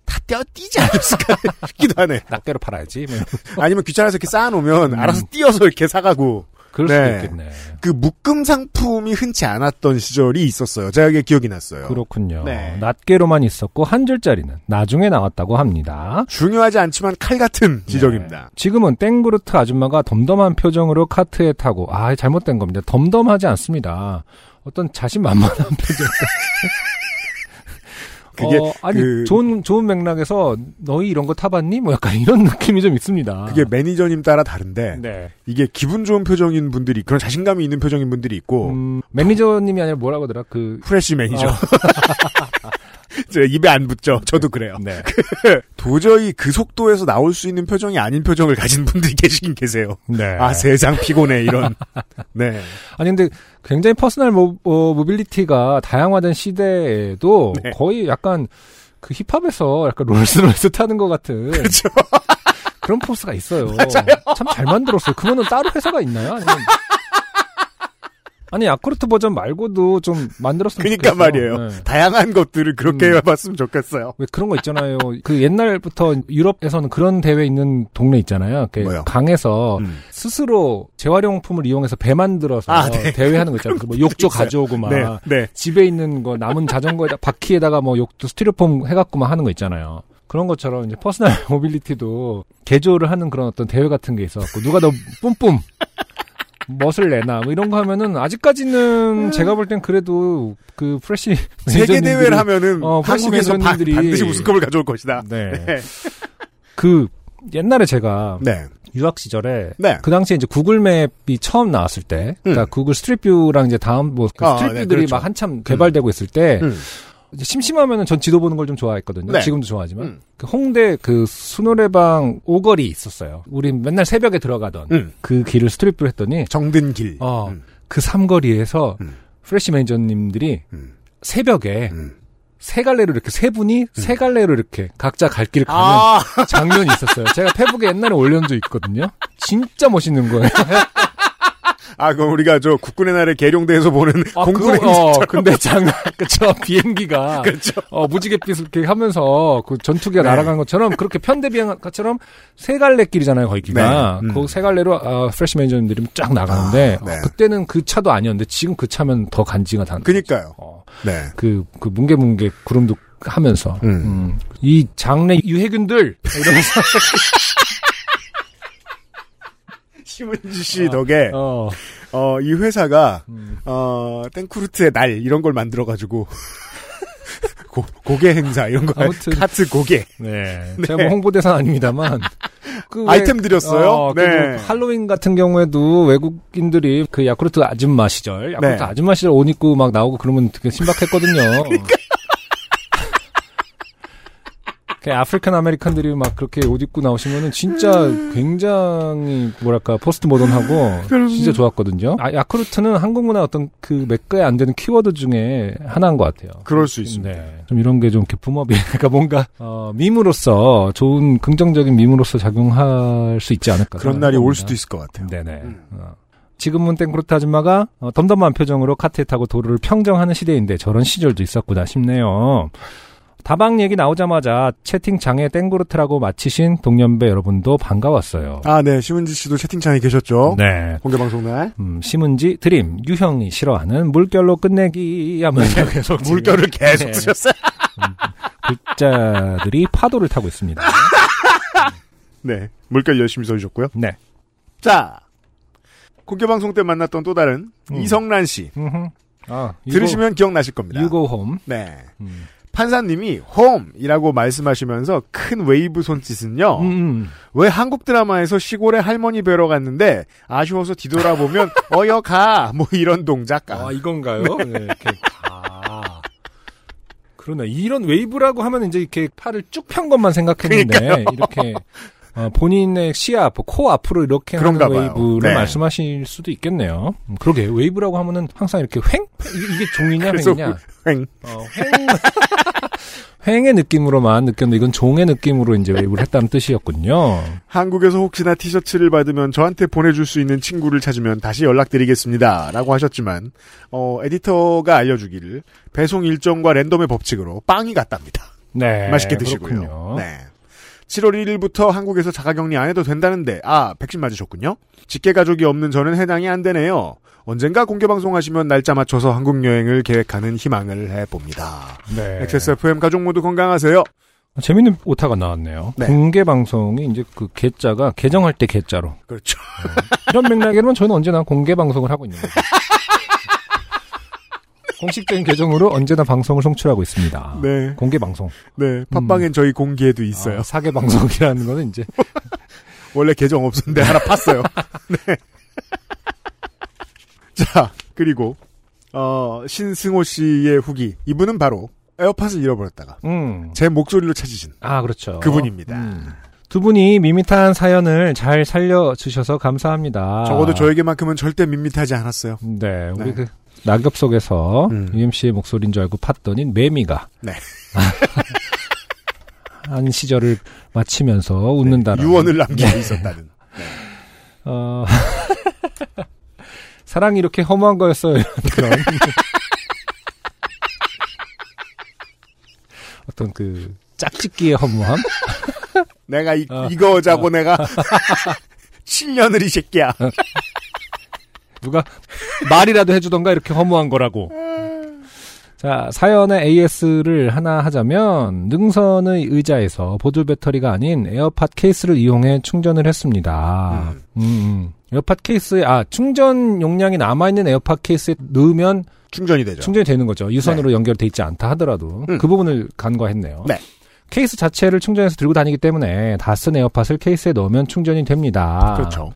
다 떼어 띄지 않았을까 싶기도 하네. 낱개로 팔아야지. 뭐. 아니면 귀찮아서 이렇게 쌓아놓으면 음. 알아서 띄어서 이렇게 사가고 그럴 네. 수도 있겠네. 그 묶음 상품이 흔치 않았던 시절이 있었어요. 제가 이게 기억이 났어요. 그렇군요. 네. 낱개로만 있었고 한 줄짜리는 나중에 나왔다고 합니다. 중요하지 않지만 칼 같은 지적입니다. 네. 지금은 땡그루트 아줌마가 덤덤한 표정으로 카트에 타고 아 잘못된 겁니다. 덤덤하지 않습니다. 어떤 자신만만한 표정. 그게 어, 아니 그- 좋은 좋은 맥락에서 너희 이런 거 타봤니? 뭐 약간 이런 느낌이 좀 있습니다. 그게 매니저님 따라 다른데 네. 이게 기분 좋은 표정인 분들이 그런 자신감이 있는 표정인 분들이 있고 음, 매니저님이 아니라 뭐라고 하더라 그 fresh 매니저. 어. 저 입에 안 붙죠. 저도 그래요. 네. 도저히 그 속도에서 나올 수 있는 표정이 아닌 표정을 가진 분들이 계시긴 계세요. 네. 아 세상 피곤해 이런. 네. 아니 근데 굉장히 personal 모, 어, mobility가 다양화된 시대에도 네. 거의 약간 그 힙합에서 약간 롤스로이스 타는 것 같은 그렇죠. 그런 포스가 있어요. 참 잘 만들었어요. 그거는 따로 회사가 있나요? 아니면 아니 야쿠르트 버전 말고도 좀 만들었으면 그러니까 좋겠어. 말이에요. 네. 다양한 것들을 그렇게 음. 해봤으면 좋겠어요. 왜 그런 거 있잖아요. 그 옛날부터 유럽에서는 그런 대회 있는 동네 있잖아요. 뭐요? 강에서 음. 스스로 재활용품을 이용해서 배 만들어서 아, 네. 대회하는 거 있잖아요. 그뭐 욕조 있어요. 가져오고 막 네, 네. 집에 있는 거 남은 자전거에다 바퀴에다가 뭐 욕조 스티로폼 해갖고 막 하는 거 있잖아요. 그런 것처럼 이제 personal mobility도 개조를 하는 그런 어떤 대회 같은 게 있어갖고 누가 더 뿜뿜 멋을 내나 뭐 이런 거 하면은 아직까지는 제가 볼 땐 그래도 그 fresh 세계 대회를 하면은 어, 한국에서 바- 반드시 우승컵을 가져올 것이다. 네. 네. 그 옛날에 제가 네. 유학 시절에 네. 그 당시에 이제 구글 맵이 처음 나왔을 때, 그러니까 구글 street view랑 이제 다음 뭐그 아, street view들이 네, 그렇죠. 막 한참 개발되고 있을 때 음. 심심하면은 전 지도 보는 걸 좀 좋아했거든요. 네. 지금도 좋아하지만 음. 그 홍대 그 수노래방 오거리 있었어요. 우리 맨날 새벽에 들어가던 음. 그 길을 street view 했더니 정든 길. 어, 음. 그 삼거리에서 음. fresh 매니저님들이 음. 새벽에 음. 세 갈래로 이렇게 세 분이 세 갈래로 이렇게 각자 갈 길을 가는 아, 장면이 있었어요. 제가 페북에 옛날에 올려놓은 적 있거든요. 진짜 멋있는 거예요. 아, 그럼 우리가 저 국군의 날에 계룡대에서 보는 아, 공군 그거, 행사. 어, 근데 장난, 그쵸. 비행기가. 그렇죠. 어, 무지갯빛을 이렇게 하면서 그 전투기가 네. 날아간 것처럼 그렇게 편대비행처럼 세 갈래 길이잖아요, 거기가. 네. 음. 그세 갈래로 어, fresh 매니저님들이 쫙 나가는데 아, 네. 어, 그때는 그 차도 아니었는데 지금 그 차면 더 간지가 단. 그니까요. 어, 네. 그, 그 뭉게뭉게 구름도 하면서. 음. 음. 이 장래 유해균들! 이러면서. 심은지 씨 덕에, 어. 어, 이 회사가, 음. 어, 땡쿠르트의 날, 이런 걸 만들어 가지고, 고, 고개 행사, 이런 거, 아무튼. 카트 고개. 네. 제가 뭐 홍보대사 아닙니다만. 그 왜- 아이템 드렸어요? 어, 네. 그리고 할로윈 같은 경우에도 외국인들이 그 야쿠르트 아줌마 시절, 야쿠르트 네. 아줌마 시절 옷 입고 막 나오고 그러면 되게 신박했거든요. 그 African American들이 막 그렇게 옷 입고 나오시면은 진짜 굉장히 뭐랄까 postmodern하고 진짜 좋았거든요. 아, 야쿠르트는 한국 문화 어떤 그 맥가에 안 되는 키워드 중에 하나인 것 같아요. 그럴 수 있습니다. 네. 좀 이런 게 좀 이렇게 boom up이, 그러니까 뭔가, 어, 밈으로서, 좋은, 긍정적인 밈으로서 작용할 수 있지 않을까. 그런 날이 올 수도 있을 것 같아요. 네네. 어. 지금은 땡그루트 아줌마가 어, 덤덤한 표정으로 카트에 타고 도로를 평정하는 시대인데 저런 시절도 있었구나 싶네요. 다방 얘기 나오자마자 채팅창에 땡그루트라고 마치신 동년배 여러분도 반가웠어요. 아, 네. 심은지 씨도 채팅창에 계셨죠? 네. 공개방송 날. 음, 심은지 드림 유형이 싫어하는 물결로 끝내기 하면서 계속 물결을 계속 네. 쓰셨어요. 글자들이 파도를 타고 있습니다. 네. 물결 열심히 써주셨고요. 네. 자. 공개방송 때 만났던 또 다른 음. 이성란 씨. 음흠. 아, 들으시면 기억나실 겁니다. you go home. 네. 음. 판사님이 home이라고 말씀하시면서 큰 웨이브 손짓은요. 음, 음. 왜 한국 드라마에서 시골에 할머니 뵈러 갔는데 아쉬워서 뒤돌아보면 어여 가. 뭐 이런 동작. 아, 이건가요? 네. 이렇게. 아. 그러네. 이런 웨이브라고 하면 이제 이렇게 팔을 쭉 편 것만 생각했는데 이렇게 어, 본인의 시야, 앞, 코 앞으로 이렇게 하는. 웨이브를 네. 말씀하실 수도 있겠네요. 음, 그러게 웨이브라고 하면은 항상 이렇게 횡 이- 이게 종이냐 횡이냐? 횡. 어, 횡. 횡의 느낌으로만 느꼈는데 이건 종의 느낌으로 이제 웨이브를 했다는 뜻이었군요. 한국에서 혹시나 티셔츠를 받으면 저한테 보내줄 수 있는 친구를 찾으면 다시 연락드리겠습니다. 라고 하셨지만, 어, 에디터가 알려주기를 배송 일정과 랜덤의 법칙으로 빵이 갔답니다. 네. 맛있게 드시고요. 그렇군요. 네. 7월 1일부터 한국에서 자가격리 안 해도 된다는데, 아, 백신 맞으셨군요? 직계 가족이 없는 저는 해당이 안 되네요. 언젠가 공개 방송 하시면 날짜 맞춰서 한국 여행을 계획하는 희망을 해봅니다. 네. XSFM 가족 모두 건강하세요. 재밌는 오타가 나왔네요. 네. 공개 방송이 이제 그 개자가 개정할 때 개자로 그렇죠. 이런 맥락이라면 저는 언제나 공개 방송을 하고 있는 거죠. 공식적인 계정으로 언제나 방송을 송출하고 있습니다. 네. 공개 방송. 네. 팟빵엔 저희 공기에도 있어요. 아, 사계 방송이라는 거는 이제 원래 계정 없었는데 하나 팠어요. 네. 자, 그리고, 어, 신승호 씨의 후기. 이분은 바로 에어팟을 잃어버렸다가 음. 제 목소리로 찾으신 아, 그렇죠. 그분입니다. 음. 두 분이 밋밋한 사연을 잘 살려주셔서 감사합니다. 적어도 저에게만큼은 절대 밋밋하지 않았어요. 네, 우리 네. 그 낙엽 속에서 음. UMC의 목소리인 줄 알고 팠더니 매미가 네. 한 시절을 마치면서 웃는다라. 유언을 남기고 있었다는. 어... 사랑이 이렇게 허무한 거였어요. 그런 어떤 그 짝짓기의 허무함. 내가 이, 어. 이거 자고 내가 7년을 이 새끼야. 누가 말이라도 해주던가 이렇게 허무한 거라고. 자, 사연의 AS를 하나 하자면, 능선의 의자에서 보조 배터리가 아닌 에어팟 케이스를 이용해 충전을 했습니다. 음. 음. 에어팟 케이스에, 아, 충전 용량이 남아있는 에어팟 케이스에 넣으면 충전이 되죠. 충전이 되는 거죠. 유선으로 연결돼 있지 않다 하더라도. 음. 그 부분을 간과했네요. 네. 케이스 자체를 충전해서 들고 다니기 때문에 다 쓴 AirPod을 케이스에 넣으면 충전이 됩니다. 그렇죠.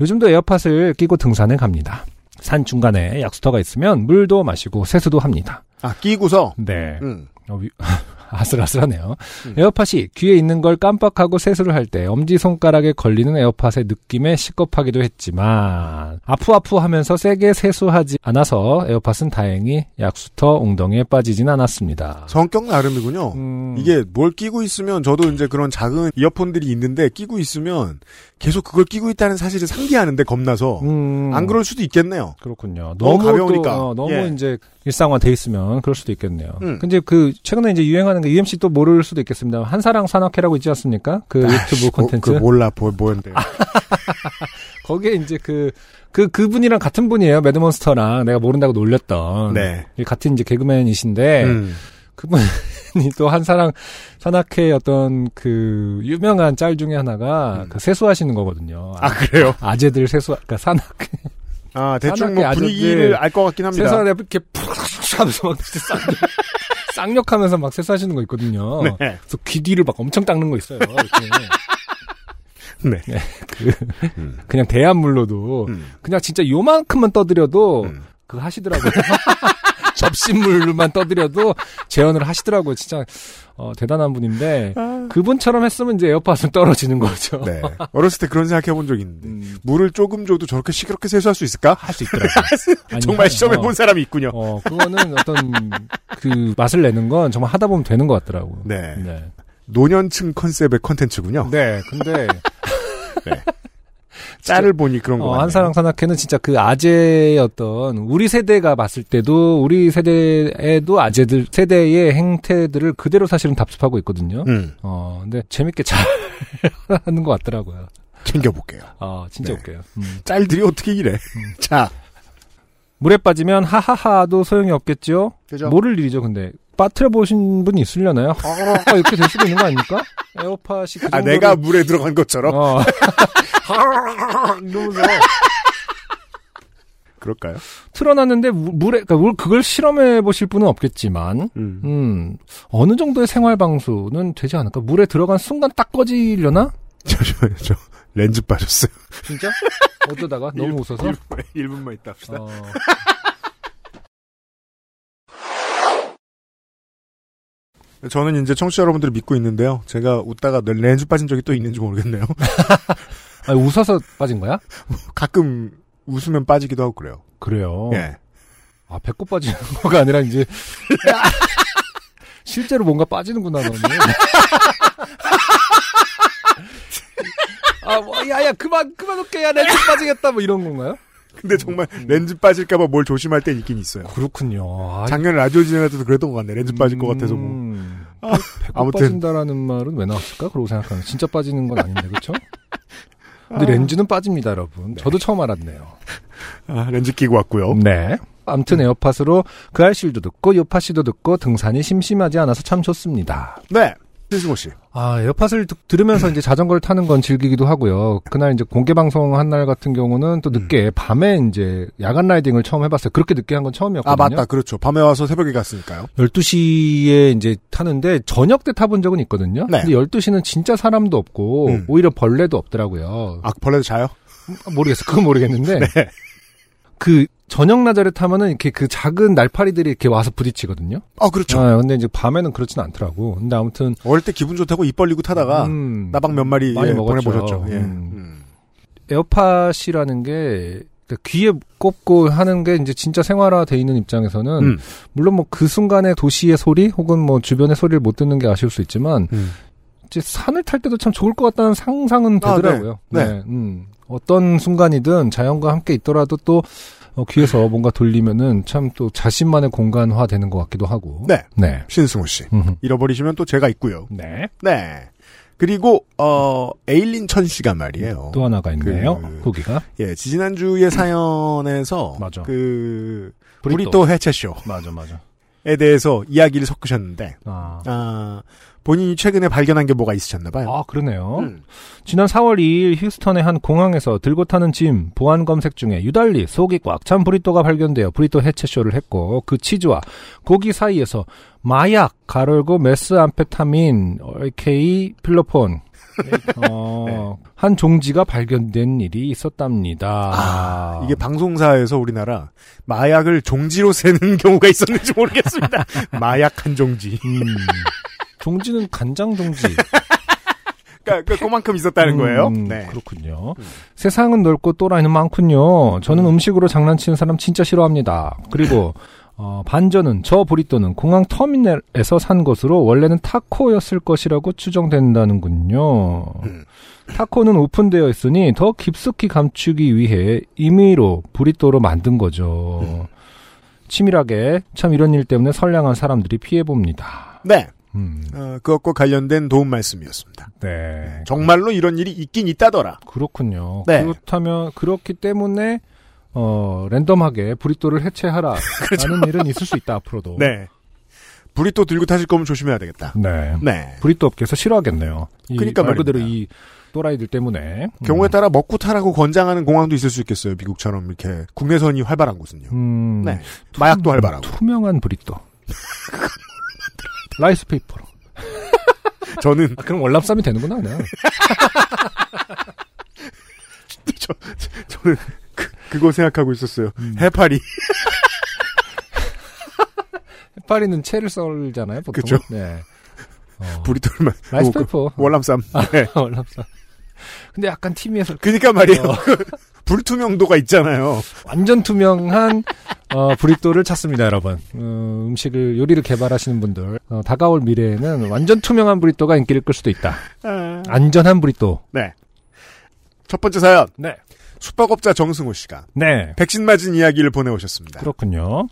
요즘도 AirPod을 끼고 등산을 갑니다. 산 중간에 약수터가 있으면 물도 마시고 세수도 합니다. 아, 끼고서, 네. 음. 아슬아슬하네요. 음. 에어팟이 귀에 있는 걸 깜빡하고 세수를 할 때 엄지손가락에 걸리는 에어팟의 느낌에 시겁하기도 했지만 아프아프 하면서 세게 세수하지 않아서 에어팟은 다행히 약수터 웅덩이에 빠지진 않았습니다. 성격 나름이군요. 음, 이게 뭘 끼고 있으면 저도 이제 그런 작은 이어폰들이 있는데 끼고 있으면 계속 그걸 끼고 있다는 사실을 상기하는데 겁나서 음, 안 그럴 수도 있겠네요. 그렇군요. 너무 너무 가벼우니까. 또, 어, 너무 예. 이제 일상화 돼 있으면 그럴 수도 있겠네요. 음. 근데 그 최근에 이제 유행하는 게 UMC 또 모를 수도 있겠습니다. 한사랑 산악회라고 있지 않습니까? 그 유튜브 콘텐츠. 뭐, 그 몰라 뭐 뭐였는데. 거기에 이제 그, 그, 그분이랑 같은 분이에요. 매드몬스터랑 내가 모른다고 놀렸던. 네. 같은 이제 개그맨이신데, 음. 그분이 또 한사랑 산악회 어떤 그 유명한 짤 중에 하나가 음. 그 세수하시는 거거든요. 아 그래요? 아재들 세수, 그러니까 산악회. 아 대충 뭐 분위기를 알 것 같긴 합니다. 세수하다 이렇게 푹 하면서 막 쌍욕, 쌍욕하면서 막 세수하시는 거 있거든요. 네. 그래서 귀 뒤를 막 엄청 닦는 거 있어요. 이렇게. 네. 그, 음. 그냥 대한물로도 음. 그냥 진짜 요만큼만 떠드려도 음. 그거 하시더라고요. 접시물만 떠드려도 재현을 하시더라고요. 진짜 어, 대단한 분인데 그분처럼 했으면 이제 에어팟은 떨어지는 거죠. 네. 어렸을 때 그런 생각해 본 적이 있는데 음, 물을 조금 줘도 저렇게 시끄럽게 세수할 수 있을까? 할 수 있더라고요. 아니, 정말 시험해 어, 본 사람이 있군요. 어, 그거는 어떤 그 맛을 내는 건 정말 하다 보면 되는 것 같더라고요. 네. 네. 노년층 컨셉의 컨텐츠군요. 네, 근데 짤을 보니 그런 거 어. 한사랑 산악회는 진짜 그 아재였던 우리 세대가 봤을 때도 우리 세대에도 아재들 세대의 행태들을 그대로 사실은 답습하고 있거든요. 음, 어, 근데 재밌게 잘 하는 것 같더라고요. 챙겨볼게요. 아, 진짜 네. 웃겨요. 음. 짤들이 어떻게 이래? 자, 물에 빠지면 하하하도 소용이 없겠죠? 그죠? 모를 일이죠, 근데. 빠트려 보신 분이 있으려나요? 아, 이렇게 될 수도 있는 거 아닙니까? 에어팟이 그 아, 정도로- 내가 물에 들어간 것처럼? 어. 이러면서 그럴까요? 틀어놨는데 무- 물에 그러니까 물 그걸 실험해 보실 분은 없겠지만 음. 음 어느 정도의 생활 방수는 되지 않을까 물에 들어간 순간 딱 꺼지려나 잠시만요, 저 렌즈 빠졌어요. 진짜 어쩌다가 너무 웃어서 1 분만 있다 합시다. 어, 저는 이제 청취자 여러분들을 믿고 있는데요. 제가 웃다가 렌즈 빠진 적이 또 있는지 모르겠네요. 아니, 웃어서 빠진 거야 가끔 웃으면 빠지기도 하고 그래요. 그래요 예. 아 배꼽 빠지는 거가 아니라 이제 실제로 뭔가 빠지는구나 너는 아, 뭐, 야, 야, 그만, 그만 웃게, 야, 렌즈 빠지겠다, 뭐 이런 건가요? 근데 정말 렌즈 빠질까봐 뭘 조심할 땐 있긴 있어요. 그렇군요. 아, 작년에 라디오 진행할 때도 그랬던 것 같네. 렌즈 빠질 것 같아서 뭐. 음, 아, 배꼽 아무튼. 빠진다라는 말은 왜 나왔을까? 그러고 생각하면 진짜 빠지는 건 아닌데, 그렇죠? 근데 렌즈는 빠집니다, 여러분. 저도 처음 알았네요. 아, 렌즈 끼고 왔고요. 네. 암튼 AirPod으로 그 알실도 듣고 요팟씨도 듣고 등산이 심심하지 않아서 참 좋습니다. 네. 신승호 씨. 아, 에어팟을 듣- 들으면서 이제 자전거를 타는 건 즐기기도 하고요. 그날 이제 공개 방송 한 날 같은 경우는 또 늦게 밤에 이제 야간 라이딩을 처음 해봤어요. 그렇게 늦게 한 건 처음이었거든요. 아, 맞다. 그렇죠. 밤에 와서 새벽에 갔으니까요. 12시에 이제 타는데 저녁 때 타본 적은 있거든요. 네. 근데 12시는 진짜 사람도 없고 음. 오히려 벌레도 없더라고요. 아, 벌레도 자요? 아, 모르겠어. 그건 모르겠는데 네. 그 저녁 나절에 타면은 이렇게 그 작은 날파리들이 이렇게 와서 부딪히거든요. 아, 그렇죠. 아, 근데 이제 밤에는 그렇진 않더라고. 근데 아무튼 어릴 때 기분 좋다고 입 벌리고 타다가 음, 나방 몇 마리 많이 예. 보내보셨죠. 예. 음. 음. 에어팟이라는 게 그러니까 귀에 꼽고 하는 게 이제 진짜 생활화돼 있는 입장에서는 음. 물론 뭐 그 순간의 도시의 소리 혹은 뭐 주변의 소리를 못 듣는 게 아쉬울 수 있지만 음. 이제 산을 탈 때도 참 좋을 것 같다는 상상은 아, 되더라고요. 네. 음. 어떤 순간이든 자연과 함께 있더라도 또 어, 귀에서 뭔가 돌리면은 참 또 자신만의 공간화 되는 것 같기도 하고. 네. 네. 신승호 씨. 음흠. 잃어버리시면 또 제가 있고요. 네. 네. 그리고 어 에일린 천 씨가 말이에요. 또 하나가 있네요. 그- 후기가. 예, 지난주의 사연에서 맞아. 그 브리또. 브리또 해체쇼에 맞아, 맞아. 대해서 이야기를 섞으셨는데 아. 아, 본인이 최근에 발견한 게 뭐가 있으셨나 봐요. 아, 그러네요. 음. 지난 4월 2일 휴스턴의 한 공항에서 들고 타는 짐 보안 검색 중에 유달리 속이 꽉 찬 브리또가 발견되어 브리또 해체쇼를 했고 그 치즈와 고기 사이에서 마약 가열고 메스 암페타민 aka 필로폰 어, 한 종지가 발견된 일이 있었답니다. 아, 이게 방송사에서 우리나라 마약을 종지로 세는 경우가 있었는지 모르겠습니다. 마약 한 종지. 음, 종지는 간장 종지. 그러니까 그- 그만큼 있었다는 거예요. 음, 네. 그렇군요. 세상은 넓고 또라이는 많군요. 저는 음 식으로 장난치는 사람 진짜 싫어합니다. 그리고 어, 반전은 저 브리또는 공항 터미널에서 산 것으로 원래는 타코였을 것이라고 추정된다는군요. 음. 타코는 오픈되어 있으니 더 깊숙이 감추기 위해 임의로 브리또로 만든 거죠. 음. 치밀하게 참 이런 일 때문에 선량한 사람들이 피해 봅니다. 네. 음, 어, 그것과 관련된 도움 말씀이었습니다. 네. 정말로 이런 일이 있긴 있다더라. 그렇군요. 네. 그렇다면 그렇기 때문에 어 랜덤하게 브리또를 해체하라 라는 일은 있을 수 있다 앞으로도. 그렇죠. 네. 불이 또 들고 타실 거면 조심해야 되겠다. 네. 네. 브리또 업계에서 싫어하겠네요. 이 그러니까 말 그대로. 이 또라이들 때문에 경우에 따라 먹고 타라고 권장하는 공항도 있을 수 있겠어요. 미국처럼 이렇게 국내선이 활발한 곳은요. 음, 네. 마약도 활발하고. 투명한 브리또. rice paper로. 저는 아, 그럼 월남쌈이 되는구나 그냥. 저는 그, 그거 생각하고 있었어요. 음. 해파리. 해파리는 채를 썰잖아요 보통. 그쵸. 네. 어, 브리토르만. rice 그 paper. 월남쌈. 네. 월남쌈. 근데 약간 TV에서 그니까 말이에요. 어. 불투명도가 있잖아요. 완전 투명한 어, 브리또를 찾습니다, 여러분. 어, 음식을 요리를 개발하시는 분들 어, 다가올 미래에는 완전 투명한 브리또가 인기를 끌 수도 있다. 안전한 브리또. 네. 첫 번째 사연. 네. 숙박업자 정승호 씨가 네. 백신 맞은 이야기를 보내오셨습니다. 그렇군요.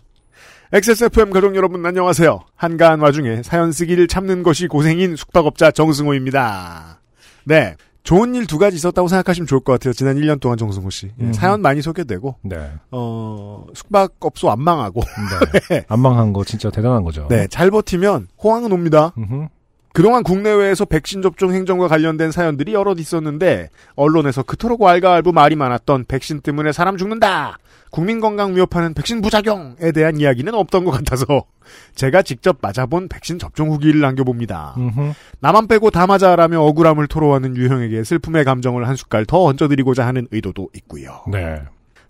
XSFM 가족 여러분 안녕하세요. 한가한 와중에 사연 쓰기를 참는 것이 고생인 숙박업자 정승호입니다. 네. 좋은 일 두 가지 있었다고 생각하시면 좋을 것 같아요. 지난 1년 동안 정승호 씨. 예, 음. 사연 많이 소개되고, 네. 어, 숙박업소 안 망하고, 네. 안 망한 거 진짜 대단한 거죠. 네, 잘 버티면 호황은 옵니다. 음흠. 그동안 국내외에서 백신 접종 행정과 관련된 사연들이 여럿 있었는데 언론에서 그토록 왈가왈부 말이 많았던 백신 때문에 사람 죽는다. 국민 건강 위협하는 백신 부작용에 대한 이야기는 없던 것 같아서 제가 직접 맞아본 백신 접종 후기를 남겨봅니다. 음흠. 나만 빼고 다 맞아라며 억울함을 토로하는 유형에게 슬픔의 감정을 한 숟갈 더 얹어드리고자 하는 의도도 있고요. 네.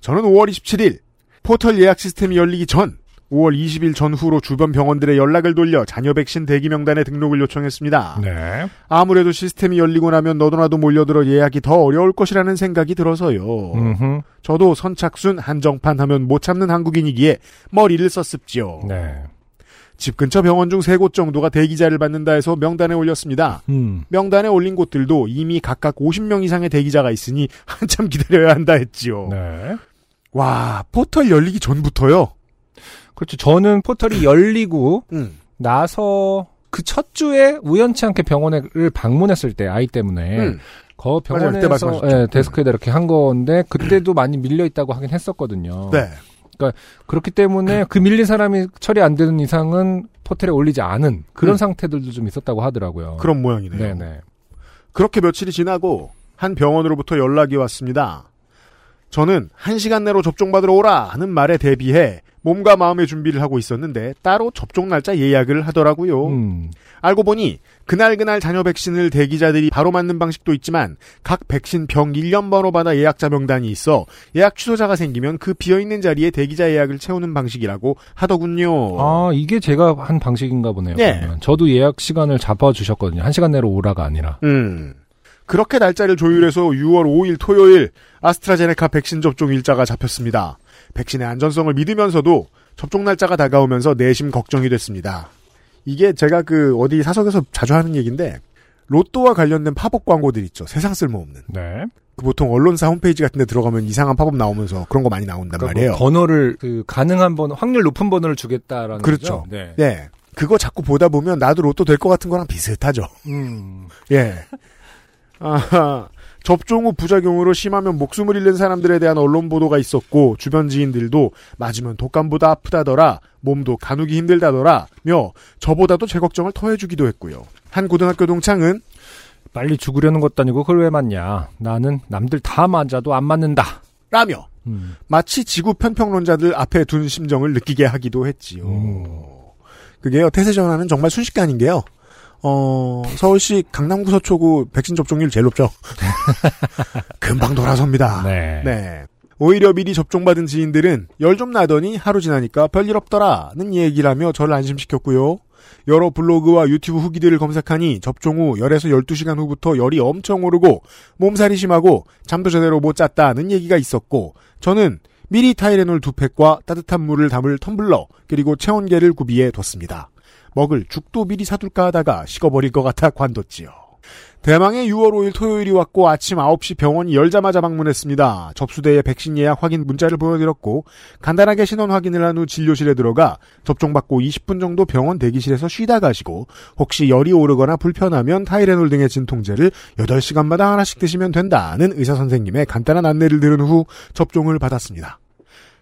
저는 5월 27일 포털 예약 시스템이 열리기 전 5월 20일 전후로 주변 병원들의 연락을 돌려 자녀 백신 대기 명단에 등록을 요청했습니다. 네. 아무래도 시스템이 열리고 나면 너도나도 몰려들어 예약이 더 어려울 것이라는 생각이 들어서요. 음흠. 저도 선착순 한정판 하면 못 참는 한국인이기에 머리를 썼습지요. 네. 집 근처 병원 중 세 곳 정도가 대기자를 받는다 해서 명단에 올렸습니다. 음. 명단에 올린 곳들도 이미 각각 50명 이상의 대기자가 있으니 한참 기다려야 한다 했지요. 네. 와, 포털 열리기 전부터요? 그렇죠. 저는 포털이 열리고 음. 나서 그 첫 주에 우연치 않게 병원을 방문했을 때 아이 때문에 음. 그 병원에서. 예, 데스크에다 이렇게 한 건데 그때도 많이 밀려 있다고 하긴 했었거든요. 네. 그렇기 때문에 그 밀린 사람이 처리 안 되는 이상은 포털에 올리지 않은 그런 음. 상태들도 좀 있었다고 하더라고요. 그런 모양이네요. 네네. 그렇게 며칠이 지나고 한 병원으로부터 연락이 왔습니다. 저는 한 시간 내로 접종받으러 오라 하는 말에 대비해 몸과 마음의 준비를 하고 있었는데 따로 접종 날짜 예약을 하더라고요. 음. 알고 보니 그날 그날 자녀 백신을 대기자들이 바로 맞는 방식도 있지만 각 백신 병 1년 번호마다 예약자 명단이 있어 예약 취소자가 생기면 그 비어 있는 자리에 대기자 예약을 채우는 방식이라고 하더군요. 아 이게 제가 한 방식인가 보네요. 예. 그러면. 저도 예약 시간을 잡아 주셨거든요. 한 시간 내로 오라가 아니라. 음. 그렇게 날짜를 조율해서 6월 5일 토요일 아스트라제네카 백신 접종 일자가 잡혔습니다. 백신의 안전성을 믿으면서도 접종 날짜가 다가오면서 내심 걱정이 됐습니다. 이게 제가 그 어디 사석에서 자주 하는 얘기인데 로또와 관련된 팝업 광고들 있죠. 세상 쓸모없는. 네. 그 보통 언론사 홈페이지 같은 데 들어가면 이상한 팝업 나오면서 그런 거 많이 나온단 그러니까 말이에요. 뭐 번호를 그 가능한 번호, 확률 높은 번호를 주겠다라는 그렇죠. 거죠. 네. 네. 그거 자꾸 보다 보면 나도 로또 될 것 같은 거랑 비슷하죠. 음. 예. 아, 접종 후 부작용으로 심하면 목숨을 잃는 사람들에 대한 언론 보도가 있었고 주변 지인들도 맞으면 독감보다 아프다더라 몸도 가누기 힘들다더라며 저보다도 제 걱정을 더해주기도 했고요. 한 고등학교 동창은 빨리 죽으려는 것도 아니고 그걸 왜 맞냐. 나는 남들 다 맞아도 안 맞는다. 라며 음. 마치 지구 편평론자들 앞에 둔 심정을 느끼게 하기도 했지요. 음. 그게요 태세 전환은 정말 순식간인 게요. 어 서울시 강남구 서초구 백신 접종률 제일 높죠. 금방 돌아섭니다. 네. 네. 오히려 미리 접종받은 지인들은 열 좀 나더니 하루 지나니까 별일 없더라는 얘기를 하며 저를 안심시켰고요. 여러 블로그와 유튜브 후기들을 검색하니 접종 후 열에서 12시간 후부터 열이 엄청 오르고 몸살이 심하고 잠도 제대로 못 잤다는 얘기가 있었고 저는 미리 타이레놀 두 팩과 따뜻한 물을 담을 텀블러 그리고 체온계를 구비해 뒀습니다. 먹을 죽도 미리 사둘까 하다가 식어버릴 것 같아 관뒀지요. 대망의 6월 5일 토요일이 왔고 아침 9시 병원이 열자마자 방문했습니다. 접수대에 백신 예약 확인 문자를 보여드렸고 간단하게 신원 확인을 한 후 진료실에 들어가 접종받고 20분 정도 병원 대기실에서 쉬다 가시고 혹시 열이 오르거나 불편하면 타이레놀 등의 진통제를 8시간마다 하나씩 드시면 된다는 의사 선생님의 간단한 안내를 들은 후 접종을 받았습니다.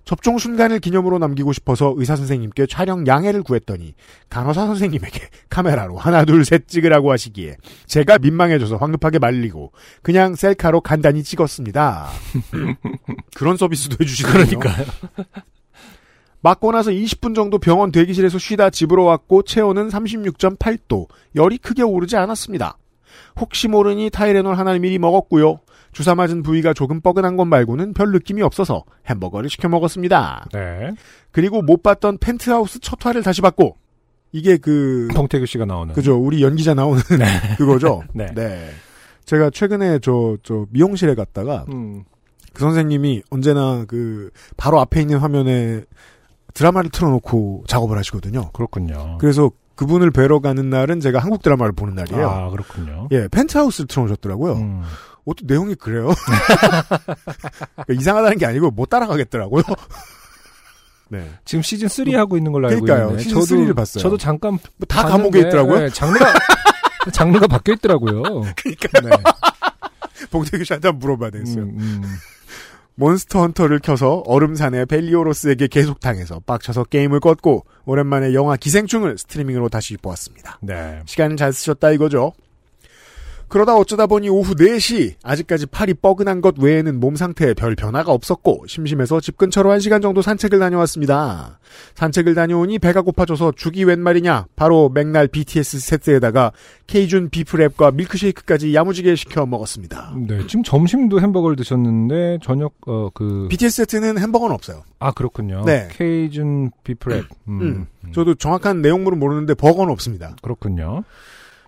접종 순간을 기념으로 남기고 싶어서 의사 선생님께 촬영 양해를 구했더니 간호사 선생님에게 카메라로 하나 둘 셋 찍으라고 하시기에 제가 민망해져서 황급하게 말리고 그냥 셀카로 간단히 찍었습니다. 그런 서비스도 해주시더라고요. 그러니까요. 맞고 나서 20분 정도 병원 대기실에서 쉬다 집으로 왔고 체온은 36.8도, 열이 크게 오르지 않았습니다. 혹시 모르니 타이레놀 하나를 미리 먹었고요. 주사 맞은 부위가 조금 뻐근한 것 말고는 별 느낌이 없어서 햄버거를 시켜 먹었습니다. 네. 그리고 못 봤던 펜트하우스 첫 화를 다시 봤고 이게 그 동태규 씨가 나오는. 그죠 우리 연기자 나오는 그거죠. 네. 제가 최근에 저 저 미용실에 갔다가 음. 그 선생님이 언제나 그 바로 앞에 있는 화면에 드라마를 틀어놓고 작업을 하시거든요. 그렇군요. 그래서 그분을 뵈러 가는 날은 제가 한국 드라마를 보는 날이에요. 아, 그렇군요. 예, 펜트하우스를 틀어놓으셨더라고요. 음. 어떤 내용이 그래요? 그러니까 이상하다는 게 아니고 못 따라가겠더라고요. 네. 지금 시즌 3 하고 있는 걸로 알고 그러니까요. 있는데 시즌 3를 봤어요. 저도 잠깐 뭐다 봤는데, 감옥에 있더라고요. 네, 장르가 장르가 바뀌어 있더라고요. 그러니까 네. 봉태규 씨한테 한번 물어봐야 되겠어요. 음, 음. 몬스터 헌터를 켜서 얼음산의 벨리오로스에게 계속 당해서 빡쳐서 게임을 껐고 오랜만에 영화 기생충을 스트리밍으로 다시 보았습니다. 네. 시간을 잘 쓰셨다 이거죠. 그러다 어쩌다 보니 오후 4시 아직까지 팔이 뻐근한 것 외에는 몸 상태에 별 변화가 없었고 심심해서 집 근처로 1시간 정도 산책을 다녀왔습니다. 산책을 다녀오니 배가 고파져서 죽이 웬 말이냐 바로 맥날 BTS 세트에다가 케이준 비프랩과 밀크쉐이크까지 야무지게 시켜 먹었습니다. 네. 지금 점심도 햄버거를 드셨는데 저녁 어 그 BTS 세트는 햄버거는 없어요. 아 그렇군요. 네. 케이준 비프랩. 음, 음. 음. 저도 정확한 내용물은 모르는데 버거는 없습니다. 그렇군요.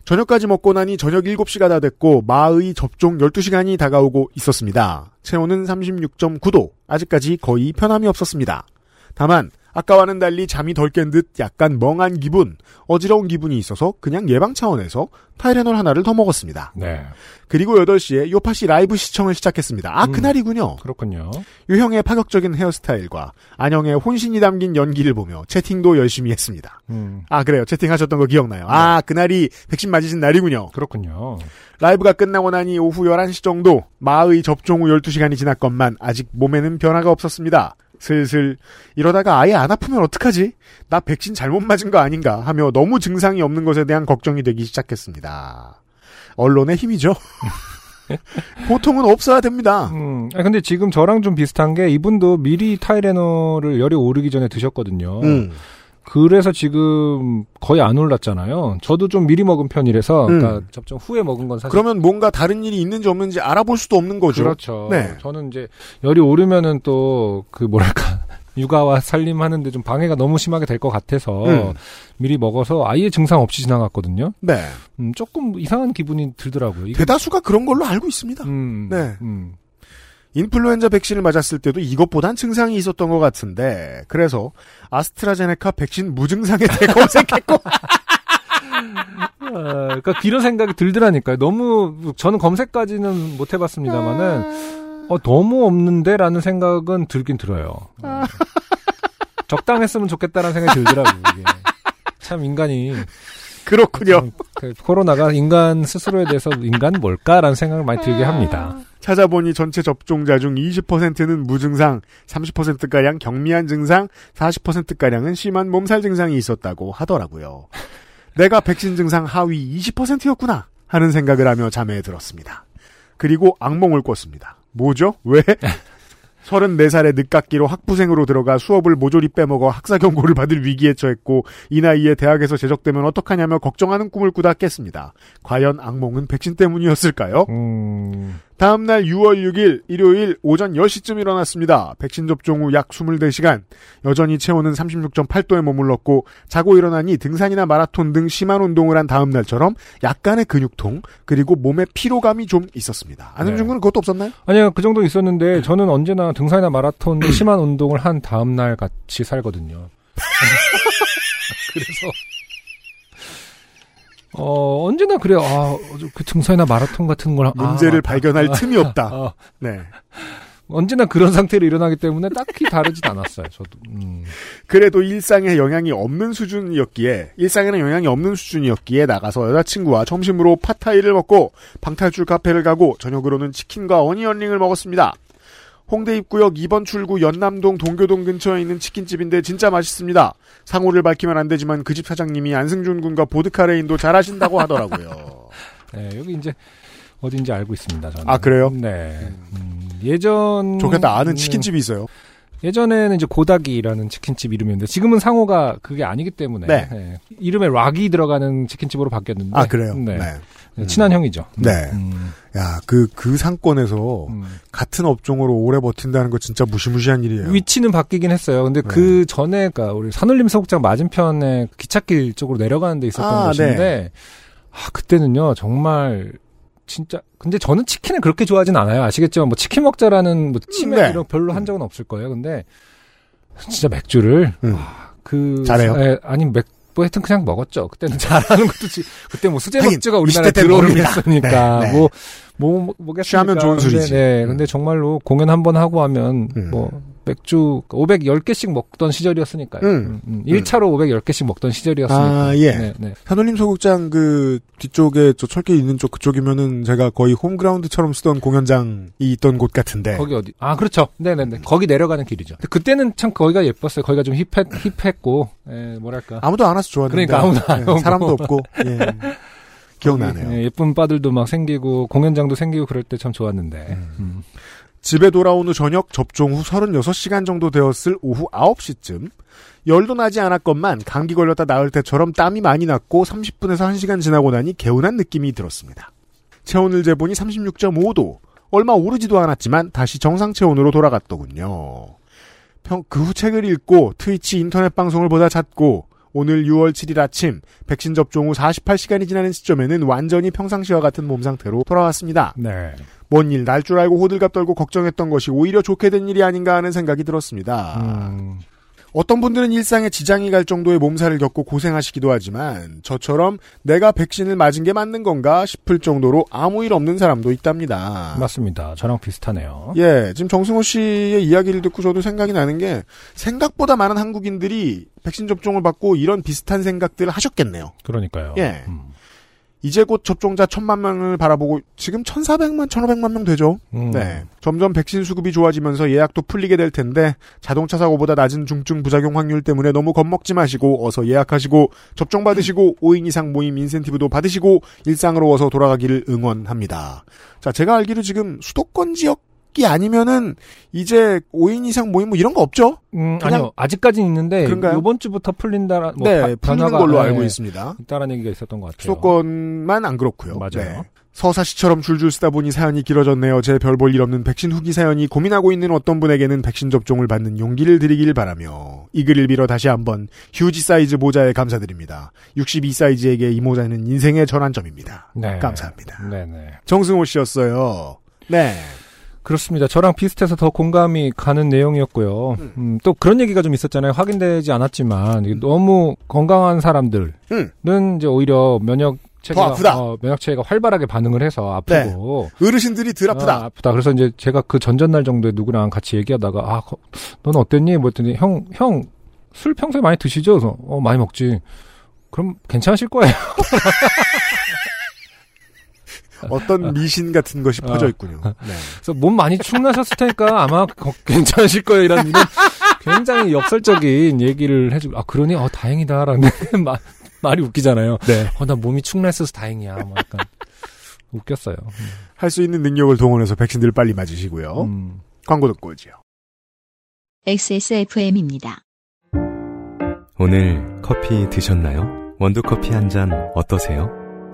저녁까지 먹고 나니 저녁 7시가 다 됐고 마의 접종 12시간이 다가오고 있었습니다. 체온은 36.9도. 아직까지 거의 편함이 없었습니다. 다만 아까와는 달리 잠이 덜 깬 듯 약간 멍한 기분, 어지러운 기분이 있어서 그냥 예방 차원에서 타이레놀 하나를 더 먹었습니다. 네. 그리고 8시에 요파시 라이브 시청을 시작했습니다. 아, 음. 그날이군요. 그렇군요. 유형의 파격적인 헤어스타일과 안영의 혼신이 담긴 연기를 보며 채팅도 열심히 했습니다. 음. 아, 그래요. 채팅하셨던 거 기억나요. 아, 그날이 백신 맞으신 날이군요. 그렇군요. 라이브가 끝나고 나니 오후 11시 정도 마의 접종 후 12시간이 지났건만 아직 몸에는 변화가 없었습니다. 슬슬 이러다가 아예 안 아프면 어떡하지? 나 백신 잘못 맞은 거 아닌가 하며 너무 증상이 없는 것에 대한 걱정이 되기 시작했습니다. 언론의 힘이죠. 보통은 없어야 됩니다. 음. 아 근데 지금 저랑 좀 비슷한 게 이분도 미리 타이레놀을 열이 오르기 전에 드셨거든요. 음. 그래서 지금 거의 안 올랐잖아요. 저도 좀 미리 먹은 편이라서 음. 그러니까 접종 후에 먹은 건 사실 그러면 뭔가 다른 일이 있는지 없는지 알아볼 수도 없는 거죠. 그렇죠. 네. 저는 이제 열이 오르면은 또 그 뭐랄까 육아와 살림하는데 좀 방해가 너무 심하게 될 것 같아서 음. 미리 먹어서 아예 증상 없이 지나갔거든요. 네. 음, 조금 이상한 기분이 들더라고요. 대다수가 그런 걸로 알고 있습니다. 음, 네. 음. 인플루엔자 백신을 맞았을 때도 이것보단 증상이 있었던 것 같은데 그래서 아스트라제네카 백신 무증상에 대해 검색했고 아, 그러니까 이런 생각이 들더라니까요. 너무 저는 검색까지는 못 해봤습니다만은 어, 너무 없는데라는 생각은 들긴 들어요. 어. 적당했으면 좋겠다라는 생각이 들더라고요. 이게. 참 인간이 그렇군요. 참, 그 코로나가 인간 스스로에 대해서 인간 뭘까라는 생각을 많이 들게 합니다. 찾아보니 전체 접종자 중 20%는 무증상, 30%가량 경미한 증상, 40%가량은 심한 몸살 증상이 있었다고 하더라고요. 내가 백신 증상 하위 20%였구나 하는 생각을 하며 잠에 들었습니다. 그리고 악몽을 꿨습니다. 뭐죠? 왜? 34살의 늦깎이로 학부생으로 들어가 수업을 모조리 빼먹어 학사 경고를 받을 위기에 처했고 이 나이에 대학에서 제적되면 어떡하냐며 걱정하는 꿈을 꾸다 깼습니다. 과연 악몽은 백신 때문이었을까요? 음, 다음날 6월 6일 일요일 오전 10시쯤 일어났습니다. 백신 접종 후 약 24시간. 여전히 체온은 36.8도에 머물렀고 자고 일어나니 등산이나 마라톤 등 심한 운동을 한 다음날처럼 약간의 근육통 그리고 몸에 피로감이 좀 있었습니다. 안승준 네. 군은 그것도 없었나요? 아니요, 그 정도 있었는데 저는 언제나 등산이나 마라톤 등 심한 운동을 한 다음 날 같이 살거든요. 그래서 어 언제나 그래요. 아, 그 등산이나 마라톤 같은 걸 아, 문제를 맞다. 발견할 아, 틈이 없다. 아, 네. 언제나 그런 상태로 일어나기 때문에 딱히 다르진 않았어요. 저도. 음. 그래도 일상에 영향이 없는 수준이었기에 일상에는 영향이 없는 수준이었기에 나가서 여자친구와 점심으로 팟타이를 먹고 방탈출 카페를 가고 저녁으로는 치킨과 어니언링을 먹었습니다. 홍대 입구역 2번 출구 연남동 동교동 근처에 있는 치킨집인데 진짜 맛있습니다. 상호를 밝히면 안 되지만 그 집 사장님이 안승준 군과 보드카레인도 잘하신다고 하더라고요. 네, 여기 이제 어딘지 알고 있습니다. 저는. 아, 그래요? 네. 음, 예전 좋겠다 아는 음, 치킨집이 있어요. 예전에는 이제 고다기라는 치킨집 이름이었는데 지금은 상호가 그게 아니기 때문에 네. 예, 이름에 락이 들어가는 치킨집으로 바뀌었는데 아 그래요? 네. 네. 네, 친한 형이죠. 네. 음, 야, 그, 그 상권에서 음. 같은 업종으로 오래 버틴다는 거 진짜 무시무시한 일이에요. 위치는 바뀌긴 했어요. 근데 네. 그 전에 그러니까 우리 산울림 소극장 맞은편에 기찻길 쪽으로 내려가는 데 있었던 아, 곳인데 아 그때는요 정말 진짜 근데 저는 치킨을 그렇게 좋아하진 않아요. 아시겠지만 뭐 치킨 먹자라는 뭐 치매 네. 이런 별로 한 적은 없을 거예요. 근데 진짜 맥주를 음. 아, 그 잘해요? 예, 아니 맥 뭐 하여튼 그냥 먹었죠. 그때는 잘하는 것도 지, 그때 뭐 수제 맥주가 우리나라에 20대 때 들어오긴. 했으니까 네, 네. 뭐뭐 뭐겠습니까? 취하면 좋은 술이지. 네, 음. 근데 정말로 공연 한 번 하고 하면 음. 뭐 맥주 510개씩 먹던 시절이었으니까요. 음. 음, 1차로 510개씩 먹던 시절이었으니까. 아, 예. 네, 네. 산울림 소극장 그 뒤쪽에 저 철길 있는 쪽 그쪽이면은 제가 거의 홈그라운드처럼 쓰던 공연장이 있던 곳 같은데. 거기 어디? 아, 그렇죠. 네네네. 거기 내려가는 길이죠. 그때는 참 거기가 예뻤어요. 거기가 좀 힙했, 힙했고, 예, 뭐랄까. 아무도 안 와서 좋았는데. 그러니까 아무도 안 예. 사람도 없고. 예. 기억나네요. 예, 예쁜 바들도 막 생기고, 공연장도 생기고 그럴 때 참 좋았는데. 음. 음. 집에 돌아온 후 저녁 접종 후 36시간 정도 되었을 오후 9시쯤 열도 나지 않았건만 감기 걸렸다 나을 때처럼 땀이 많이 났고 30분에서 1시간 지나고 나니 개운한 느낌이 들었습니다. 체온을 재보니 36.5도 얼마 오르지도 않았지만 다시 정상 체온으로 돌아갔더군요. 평- 그후 책을 읽고 트위치 인터넷 방송을 보다 잤고 오늘 6월 7일 아침 백신 접종 후 48시간이 지나는 시점에는 완전히 평상시와 같은 몸 상태로 돌아왔습니다. 네. 뭔 일 날 줄 알고 호들갑 떨고 걱정했던 것이 오히려 좋게 된 일이 아닌가 하는 생각이 들었습니다. 음, 어떤 분들은 일상에 지장이 갈 정도의 몸살을 겪고 고생하시기도 하지만 저처럼 내가 백신을 맞은 게 맞는 건가 싶을 정도로 아무 일 없는 사람도 있답니다. 맞습니다. 저랑 비슷하네요. 예, 지금 정승호 씨의 이야기를 듣고 저도 생각이 나는 게 생각보다 많은 한국인들이 백신 접종을 받고 이런 비슷한 생각들을 하셨겠네요. 그러니까요. 예. 음. 이제 곧 접종자 천만 명을 바라보고 지금 천사백만, 천오백만 명 되죠. 음. 네. 점점 백신 수급이 좋아지면서 예약도 풀리게 될 텐데 자동차 사고보다 낮은 중증 부작용 확률 때문에 너무 겁먹지 마시고 어서 예약하시고 접종 받으시고 5인 이상 모임 인센티브도 받으시고 일상으로 어서 돌아가기를 응원합니다. 자, 제가 알기로 지금 수도권 지역 이 아니면은 이제 5인 이상 모임 뭐 이런 거 없죠? 음, 아니요. 아직까지는 있는데, 그런가요? 이번 주부터 풀린다, 뭐, 네, 바- 풀리는 걸로 네, 알고 있습니다. 있다라는 얘기가 있었던 것 같아요. 수도권만 안 그렇고요. 맞아요. 네. 서사시처럼 줄줄 쓰다 보니 사연이 길어졌네요. 제 별 볼 일 없는 백신 후기 사연이 고민하고 있는 어떤 분에게는 백신 접종을 받는 용기를 드리길 바라며 이 글을 빌어 다시 한번 휴지 사이즈 모자에 감사드립니다. 62 사이즈에게 이 모자는 인생의 전환점입니다. 네. 감사합니다. 네네. 정승호 씨였어요. 네. 그렇습니다. 저랑 비슷해서 더 공감이 가는 내용이었고요. 음, 또 그런 얘기가 좀 있었잖아요. 확인되지 않았지만 이게 너무 건강한 사람들은 음. 이제 오히려 면역 체계가 더 아프다. 어, 면역 체계가 활발하게 반응을 해서 아프고 어르신들이 덜 아프다. 아, 아프다. 그래서 이제 제가 그 전전날 정도에 누구랑 같이 얘기하다가 아, 거- 넌 어땠니? 뭐 했더니 형, 형, 술 평소에 많이 드시죠? 그래서 어, 많이 먹지. 그럼 괜찮으실 거예요. 어떤 미신 같은 것이 퍼져 있군요. 네. 그래서 몸 많이 축나셨을 테니까 아마 거- 괜찮으실 거예요. 이런 이런 굉장히 역설적인 얘기를 해주고 아 그러니 어 다행이다라는 말 말이 웃기잖아요. 네. 어나 몸이 축났어서 다행이야. 뭐 약간 웃겼어요. 할 수 있는 능력을 동원해서 백신들 빨리 맞으시고요. 음. 광고 듣고 오죠. XSFM입니다. 오늘 커피 드셨나요? 원두 커피 한 잔 어떠세요?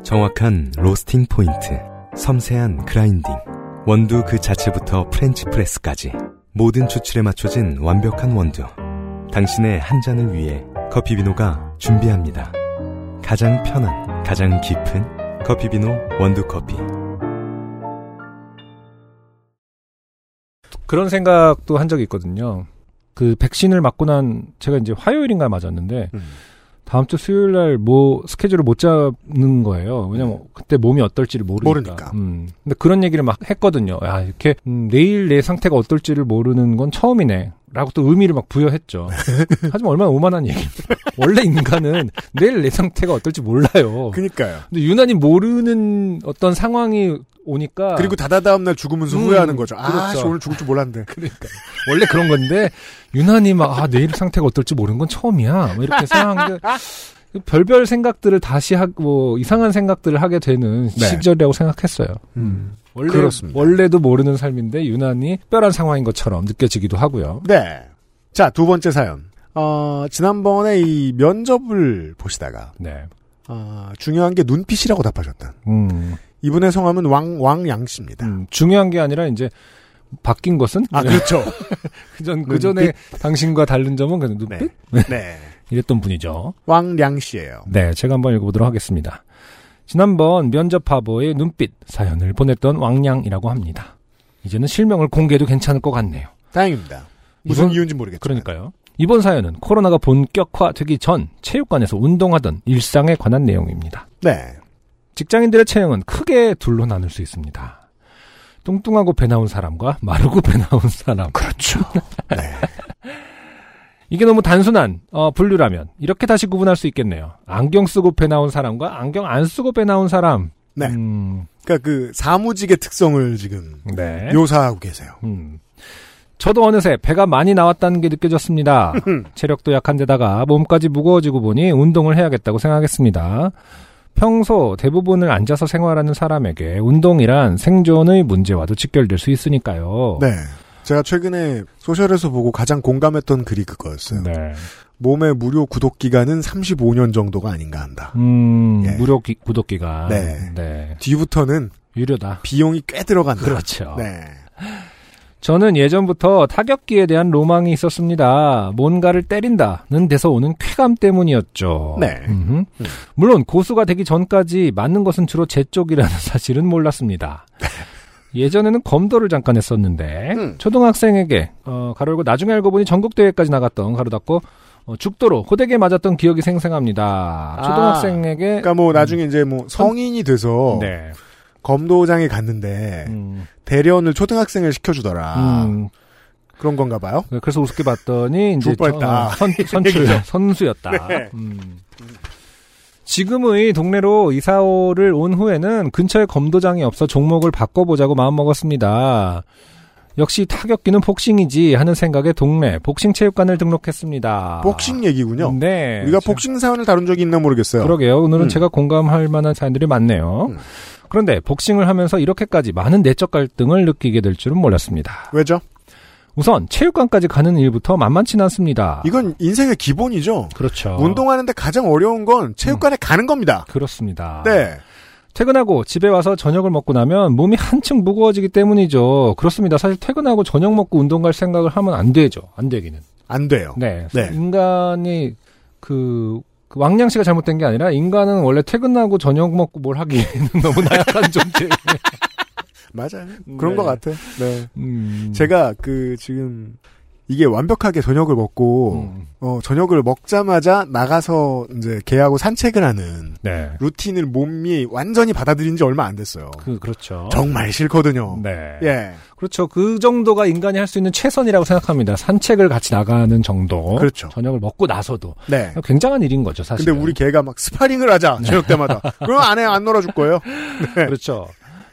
정확한 roasting point, 섬세한 grinding, 원두 그 자체부터 French press까지 모든 추출에 맞춰진 완벽한 원두. 당신의 한 잔을 위해 커피비노가 준비합니다. 가장 편한, 가장 깊은 커피비노 원두 커피. 그런 생각도 한 적이 있거든요. 그 백신을 맞고 난 제가 이제 화요일인가 맞았는데 음. 다음 주 수요일 날 뭐 스케줄을 못 잡는 거예요. 왜냐면 그때 몸이 어떨지를 모르니까. 모르니까. 음. 근데 그런 얘기를 막 했거든요. 야, 이렇게 음, 내일 내 상태가 어떨지를 모르는 건 처음이네. 라고 또 의미를 막 부여했죠. 하지만 얼마나 오만한 얘기. 원래 인간은 내일 내 상태가 어떨지 몰라요. 그니까요. 근데 유난히 모르는 어떤 상황이 오니까 그리고 다다다음 날 죽으면서 음, 후회하는 거죠. 아, 그렇죠. 씨, 오늘 죽을 줄 몰랐는데. 그러니까 원래 그런 건데 유난히 막 아 내일 상태가 어떨지 모르는 건 처음이야. 뭐 이렇게 생각한 게 별별 생각들을 다시 하고 이상한 생각들을 하게 되는 네. 시절이라고 생각했어요. 음. 원래 그렇습니다. 원래도 모르는 삶인데 유난히 특별한 상황인 것처럼 느껴지기도 하고요. 네. 자, 두 번째 사연. 어, 지난번에 이 면접을 보시다가, 네. 어, 중요한 게 눈빛이라고 답하셨던. 음, 이분의 성함은 왕, 왕양 씨입니다. 음, 중요한 게 아니라 이제 바뀐 것은 아, 그렇죠. 그전 그 전에 당신과 다른 점은 그냥 눈빛 네. 네. 이랬던 분이죠. 왕량 씨예요 네, 제가 한번 읽어보도록 하겠습니다. 지난번 면접 화보의 눈빛 사연을 보냈던 왕양이라고 합니다. 이제는 실명을 공개해도 괜찮을 것 같네요. 다행입니다. 무슨 이유인지 모르겠죠. 그러니까요. 이번 사연은 코로나가 본격화되기 전 체육관에서 운동하던 일상에 관한 내용입니다. 네. 직장인들의 체형은 크게 둘로 나눌 수 있습니다. 뚱뚱하고 배 나온 사람과 마르고 배 나온 사람. 그렇죠. 네. 이게 너무 단순한 어, 분류라면 이렇게 다시 구분할 수 있겠네요. 안경 쓰고 배 나온 사람과 안경 안 쓰고 배 나온 사람. 네. 음, 그러니까 그 사무직의 특성을 지금 네. 묘사하고 계세요. 음. 저도 어느새 배가 많이 나왔다는 게 느껴졌습니다. 체력도 약한데다가 몸까지 무거워지고 보니 운동을 해야겠다고 생각했습니다. 평소 대부분을 앉아서 생활하는 사람에게 운동이란 생존의 문제와도 직결될 수 있으니까요. 네. 제가 최근에 소셜에서 보고 가장 공감했던 글이 그거였어요. 네. 몸의 무료 구독 기간은 35년 정도가 아닌가 한다. 음, 예. 무료 기- 구독기가. 네. 네. 뒤부터는 유료다. 비용이 꽤 들어간다. 그렇죠. 네. 저는 예전부터 타격기에 대한 로망이 있었습니다. 뭔가를 때린다는 데서 오는 쾌감 때문이었죠. 네. 음흠. 물론 고수가 되기 전까지 맞는 것은 주로 제 쪽이라는 사실은 몰랐습니다. 예전에는 검도를 잠깐 했었는데 음. 초등학생에게 어, 가로열고 나중에 알고 보니 전국 대회까지 나갔던 가로 닫고 어, 죽도로 호되게 맞았던 기억이 생생합니다. 아. 초등학생에게 그러니까 뭐 나중에 이제 뭐 성인이 돼서 네. 검도장에 갔는데 음, 대련을 초등학생을 시켜주더라. 음, 그런 건가 봐요. 그래서 우습게 봤더니 이제 뻔했다. 저- 선, 선출 선수였다. 네. 음. 지금의 동네로 이사를 온 후에는 근처에 검도장이 없어 종목을 바꿔보자고 마음먹었습니다. 역시 타격기는 복싱이지 하는 생각에 동네 복싱 체육관을 등록했습니다. 복싱 얘기군요. 네. 우리가 제- 복싱 사연을 다룬 적이 있나 모르겠어요. 그러게요. 오늘은 음. 제가 공감할 만한 사연들이 많네요. 음. 그런데 복싱을 하면서 이렇게까지 많은 내적 갈등을 느끼게 될 줄은 몰랐습니다. 왜죠? 우선 체육관까지 가는 일부터 만만치 않습니다. 이건 인생의 기본이죠. 그렇죠. 운동하는데 가장 어려운 건 체육관에 가는 겁니다. 그렇습니다. 네. 퇴근하고 집에 와서 저녁을 먹고 나면 몸이 한층 무거워지기 때문이죠. 그렇습니다. 사실 퇴근하고 저녁 먹고 운동 갈 생각을 하면 안 되죠. 안 되기는. 안 돼요. 네. 네. 인간이 그, 그 왕량 씨가 잘못된 게 아니라 인간은 원래 퇴근하고 저녁 먹고 뭘 하기에는 너무 나약한 존재. 맞아요. 그런 네. 것 같아. 네. 음. 제가 그 지금 이게 완벽하게 저녁을 먹고 음. 어 저녁을 먹자마자 나가서 이제 개하고 산책을 하는 네. 루틴을 몸이 완전히 받아들인 지 얼마 안 됐어요. 그 그렇죠. 정말 싫거든요. 네. 예. 그렇죠. 그 정도가 인간이 할 수 있는 최선이라고 생각합니다. 산책을 같이 나가는 정도. 그렇죠. 저녁을 먹고 나서도 네. 굉장한 일인 거죠, 사실. 근데 우리 개가 막 스파링을 하자 네. 저녁 때마다. 그럼 안 해, 안 놀아줄 거예요. 그렇죠.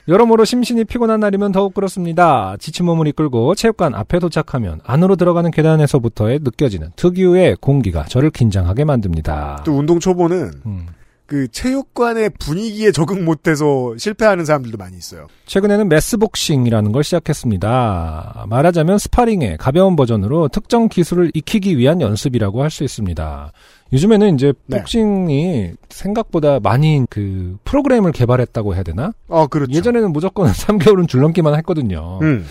여러모로 심신이 피곤한 날이면 더욱 그렇습니다. 지친 몸을 이끌고 체육관 앞에 도착하면 안으로 들어가는 계단에서부터의 느껴지는 특유의 공기가 저를 긴장하게 만듭니다. 또 운동 초보는 음, 그 체육관의 분위기에 적응 못해서 실패하는 사람들도 많이 있어요. 최근에는 매스복싱이라는 걸 시작했습니다. 말하자면 스파링의 가벼운 버전으로 특정 기술을 익히기 위한 연습이라고 할 수 있습니다. 요즘에는 이제 네. 복싱이 생각보다 많이 그 프로그램을 개발했다고 해야 되나? 어, 그렇죠. 예전에는 무조건 3개월은 줄넘기만 했거든요. 음.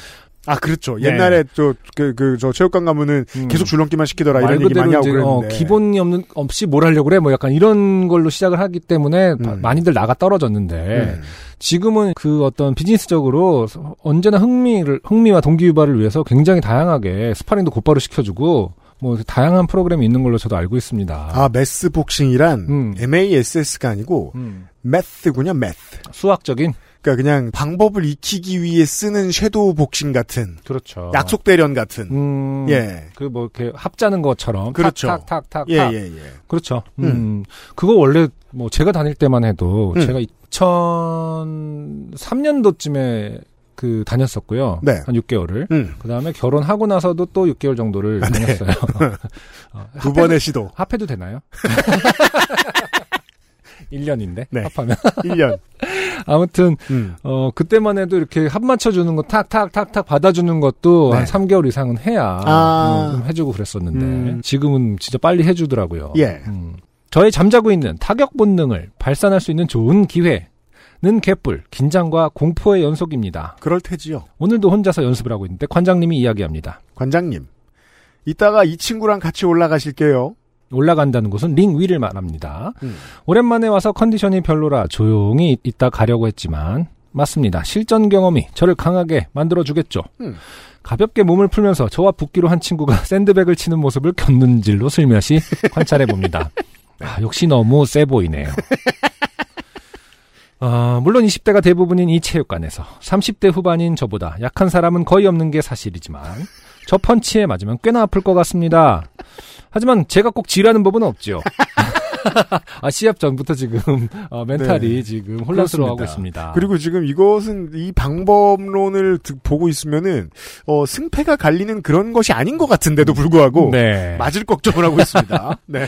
아, 그렇죠. 네. 옛날에 저, 그, 그, 저 체육관 가면은 음. 계속 줄넘기만 시키더라 말 이런 얘기 많이 하고 어, 그랬는데. 기본이 없는 없이 뭘 하려고 그래 뭐 약간 이런 걸로 시작을 하기 때문에 바- 음. 많이들 나가 떨어졌는데 음. 지금은 그 어떤 비즈니스적으로 언제나 흥미를 흥미와 동기 유발을 위해서 굉장히 다양하게 스파링도 곧바로 시켜주고 뭐 다양한 프로그램이 있는 걸로 저도 알고 있습니다. 아, mass 복싱이란 음. MASS가 아니고 음, math군요, math. 수학적인 그러니까 그냥 방법을 익히기 위해 쓰는 섀도우 복싱 같은 그렇죠. 약속 대련 같은. 음, 예. 그 뭐 이렇게 합 짜는 것처럼 그렇죠. 탁 탁 탁 탁 예, 예, 예. 그렇죠. 음. 음. 그거 원래 뭐 제가 다닐 때만 해도 음. 제가 2003년도쯤에 그 다녔었고요. 네. 한 6개월을. 음. 그 다음에 결혼하고 나서도 또 6개월 정도를 아, 네. 다녔어요. 어, 두 번의 시도. 합해도 되나요? 1년인데 네. 합하면 1년. 아무튼 음. 어 그때만 해도 이렇게 합 맞춰주는 거 탁탁탁탁 받아주는 것도 네. 한 3개월 이상은 해야 아. 음, 좀 해주고 그랬었는데 음. 지금은 진짜 빨리 해주더라고요. 예. 음. 저의 잠자고 있는 타격 본능을 발산할 수 있는 좋은 기회 는 개뿔 긴장과 공포의 연속입니다. 그럴 테지요. 오늘도 혼자서 연습을 하고 있는데 관장님이 이야기합니다. 관장님. 이따가 이 친구랑 같이 올라가실게요. 올라간다는 곳은 링 위를 말합니다. 음. 오랜만에 와서 컨디션이 별로라 조용히 있다 가려고 했지만 맞습니다. 실전 경험이 저를 강하게 만들어 주겠죠. 음. 가볍게 몸을 풀면서 저와 붙기로 한 친구가 샌드백을 치는 모습을 곁눈질로 슬며시 관찰해 봅니다. 아, 역시 너무 세 보이네요. 아, 물론 20대가 대부분인 이 체육관에서 30대 후반인 저보다 약한 사람은 거의 없는 게 사실이지만 저 펀치에 맞으면 꽤나 아플 것 같습니다. 하지만 제가 꼭 지라는 법은 없죠. 아, 시합 전부터 지금 어, 멘탈이 네. 지금 혼란스러워하고. 있습니다. 그리고 지금 이것은 이 방법론을 듣- 보고 있으면은 어, 승패가 갈리는 그런 것이 아닌 것 같은데도 불구하고 네. 맞을 걱정을 하고 있습니다. 네.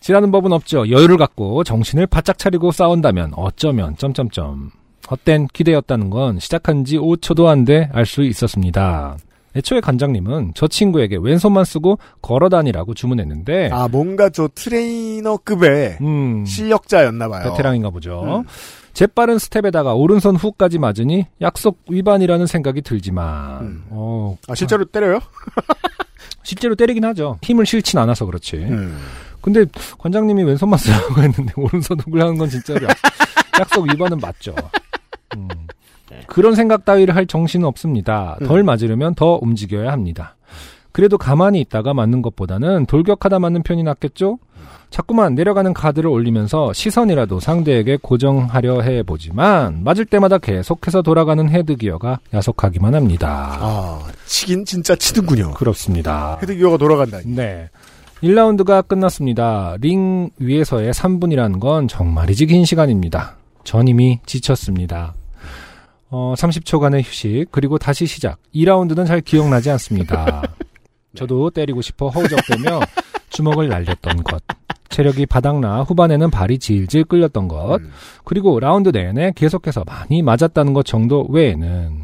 지라는 법은 없죠. 여유를 갖고 정신을 바짝 차리고 싸운다면 어쩌면 점점점 헛된 기대였다는 건 시작한 지 5초도 안 돼 알 수 있었습니다. 애초에 관장님은 저 친구에게 왼손만 쓰고 걸어다니라고 주문했는데 아 뭔가 저 트레이너급의 음, 실력자였나 봐요. 베테랑인가 보죠. 음. 재빠른 스텝에다가 오른손 훅까지 맞으니 약속 위반이라는 생각이 들지만 음. 어, 아 실제로 때려요? 실제로 때리긴 하죠. 힘을 실진 않아서 그렇지. 음. 근데 관장님이 왼손만 쓰라고 했는데 오른손 훅을 하는 건 진짜로 약- 약속 위반은 맞죠. 음. 그런 생각 따위를 할 정신은 없습니다. 덜 맞으려면 더 움직여야 합니다. 그래도 가만히 있다가 맞는 것보다는 돌격하다 맞는 편이 낫겠죠? 자꾸만 내려가는 카드를 올리면서 시선이라도 상대에게 고정하려 해보지만 맞을 때마다 계속해서 돌아가는 헤드기어가 야속하기만 합니다. 아 치긴 진짜 치는군요. 그렇습니다. 헤드기어가 돌아간다. 네. 1라운드가 끝났습니다. 링 위에서의 3분이라는 건 정말이지 긴 시간입니다. 전 이미 지쳤습니다. 어, 30초간의 휴식, 그리고 다시 시작. 2라운드는 잘 기억나지 않습니다. 저도 때리고 싶어 허우적대며 주먹을 날렸던 것. 체력이 바닥나 후반에는 발이 질질 끌렸던 것. 음. 그리고 라운드 내내 계속해서 많이 맞았다는 것 정도 외에는.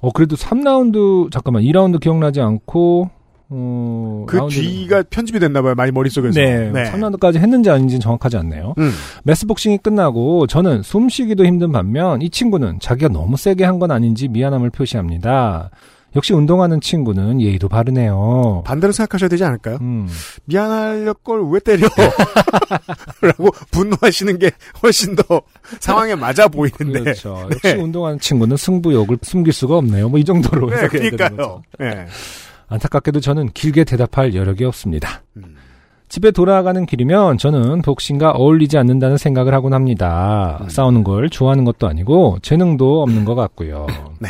어, 그래도 3라운드, 잠깐만, 2라운드 기억나지 않고, 어, 그 뒤가 편집이 됐나 봐요. 많이 머릿속에서. 네, 3라운드까지 했는지 아닌지는 정확하지 않네요. 음. 매스복싱이 끝나고 저는 숨 쉬기도 힘든 반면 이 친구는 자기가 너무 세게 한 건 아닌지 미안함을 표시합니다. 역시 운동하는 친구는 예의도 바르네요. 반대로 생각하셔야 되지 않을까요? 음, 미안할 걸 왜 때려? 라고 분노하시는 게 훨씬 더 상황에 맞아 보이는데. 그렇죠. 역시 운동하는 친구는 승부욕을 숨길 수가 없네요. 뭐 이 정도로 네, 그러니까요. 네. 안타깝게도 저는 길게 대답할 여력이 없습니다. 음. 집에 돌아가는 길이면 저는 복싱과 어울리지 않는다는 생각을 하곤 합니다. 음. 싸우는 걸 좋아하는 것도 아니고 재능도 없는 것 같고요. 네.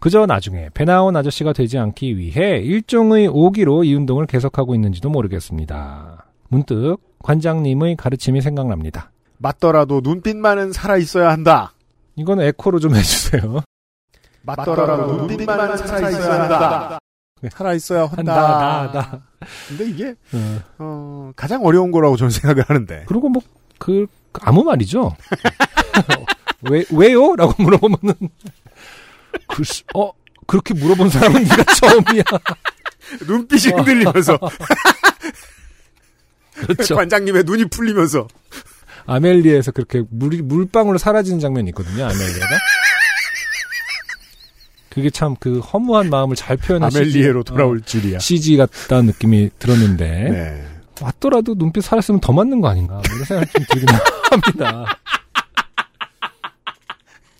그저 나중에 배 나온 아저씨가 되지 않기 위해 일종의 오기로 이 운동을 계속하고 있는지도 모르겠습니다. 문득 관장님의 가르침이 생각납니다. 맞더라도 눈빛만은 살아 있어야 한다. 이거는 에코로 좀 해주세요. 맞더라도 눈빛만은 살아 있어야 한다. 살아 있어야 한다. 한다, 나, 나. 근데 이게 어. 어, 가장 어려운 거라고 저는 생각을 하는데. 그리고 뭐 그 아무 말이죠. 왜 왜요? 라고 물어보면은 글쎄 어 그렇게 물어본 사람은 네가 처음이야. 눈빛이 흔들리면서 그렇죠. 관장님의 눈이 풀리면서 아멜리에서 그렇게 물 물방울로 사라지는 장면이 있거든요. 아멜리에가. 그게 참 그 허무한 마음을 잘 표현한 아멜리에로 CG, 돌아올 줄이야. 어, CG 같다는 느낌이 들었는데 네. 왔더라도 눈빛 살았으면 더 맞는 거 아닌가 뭐 이런 생각이 좀 들긴 합니다.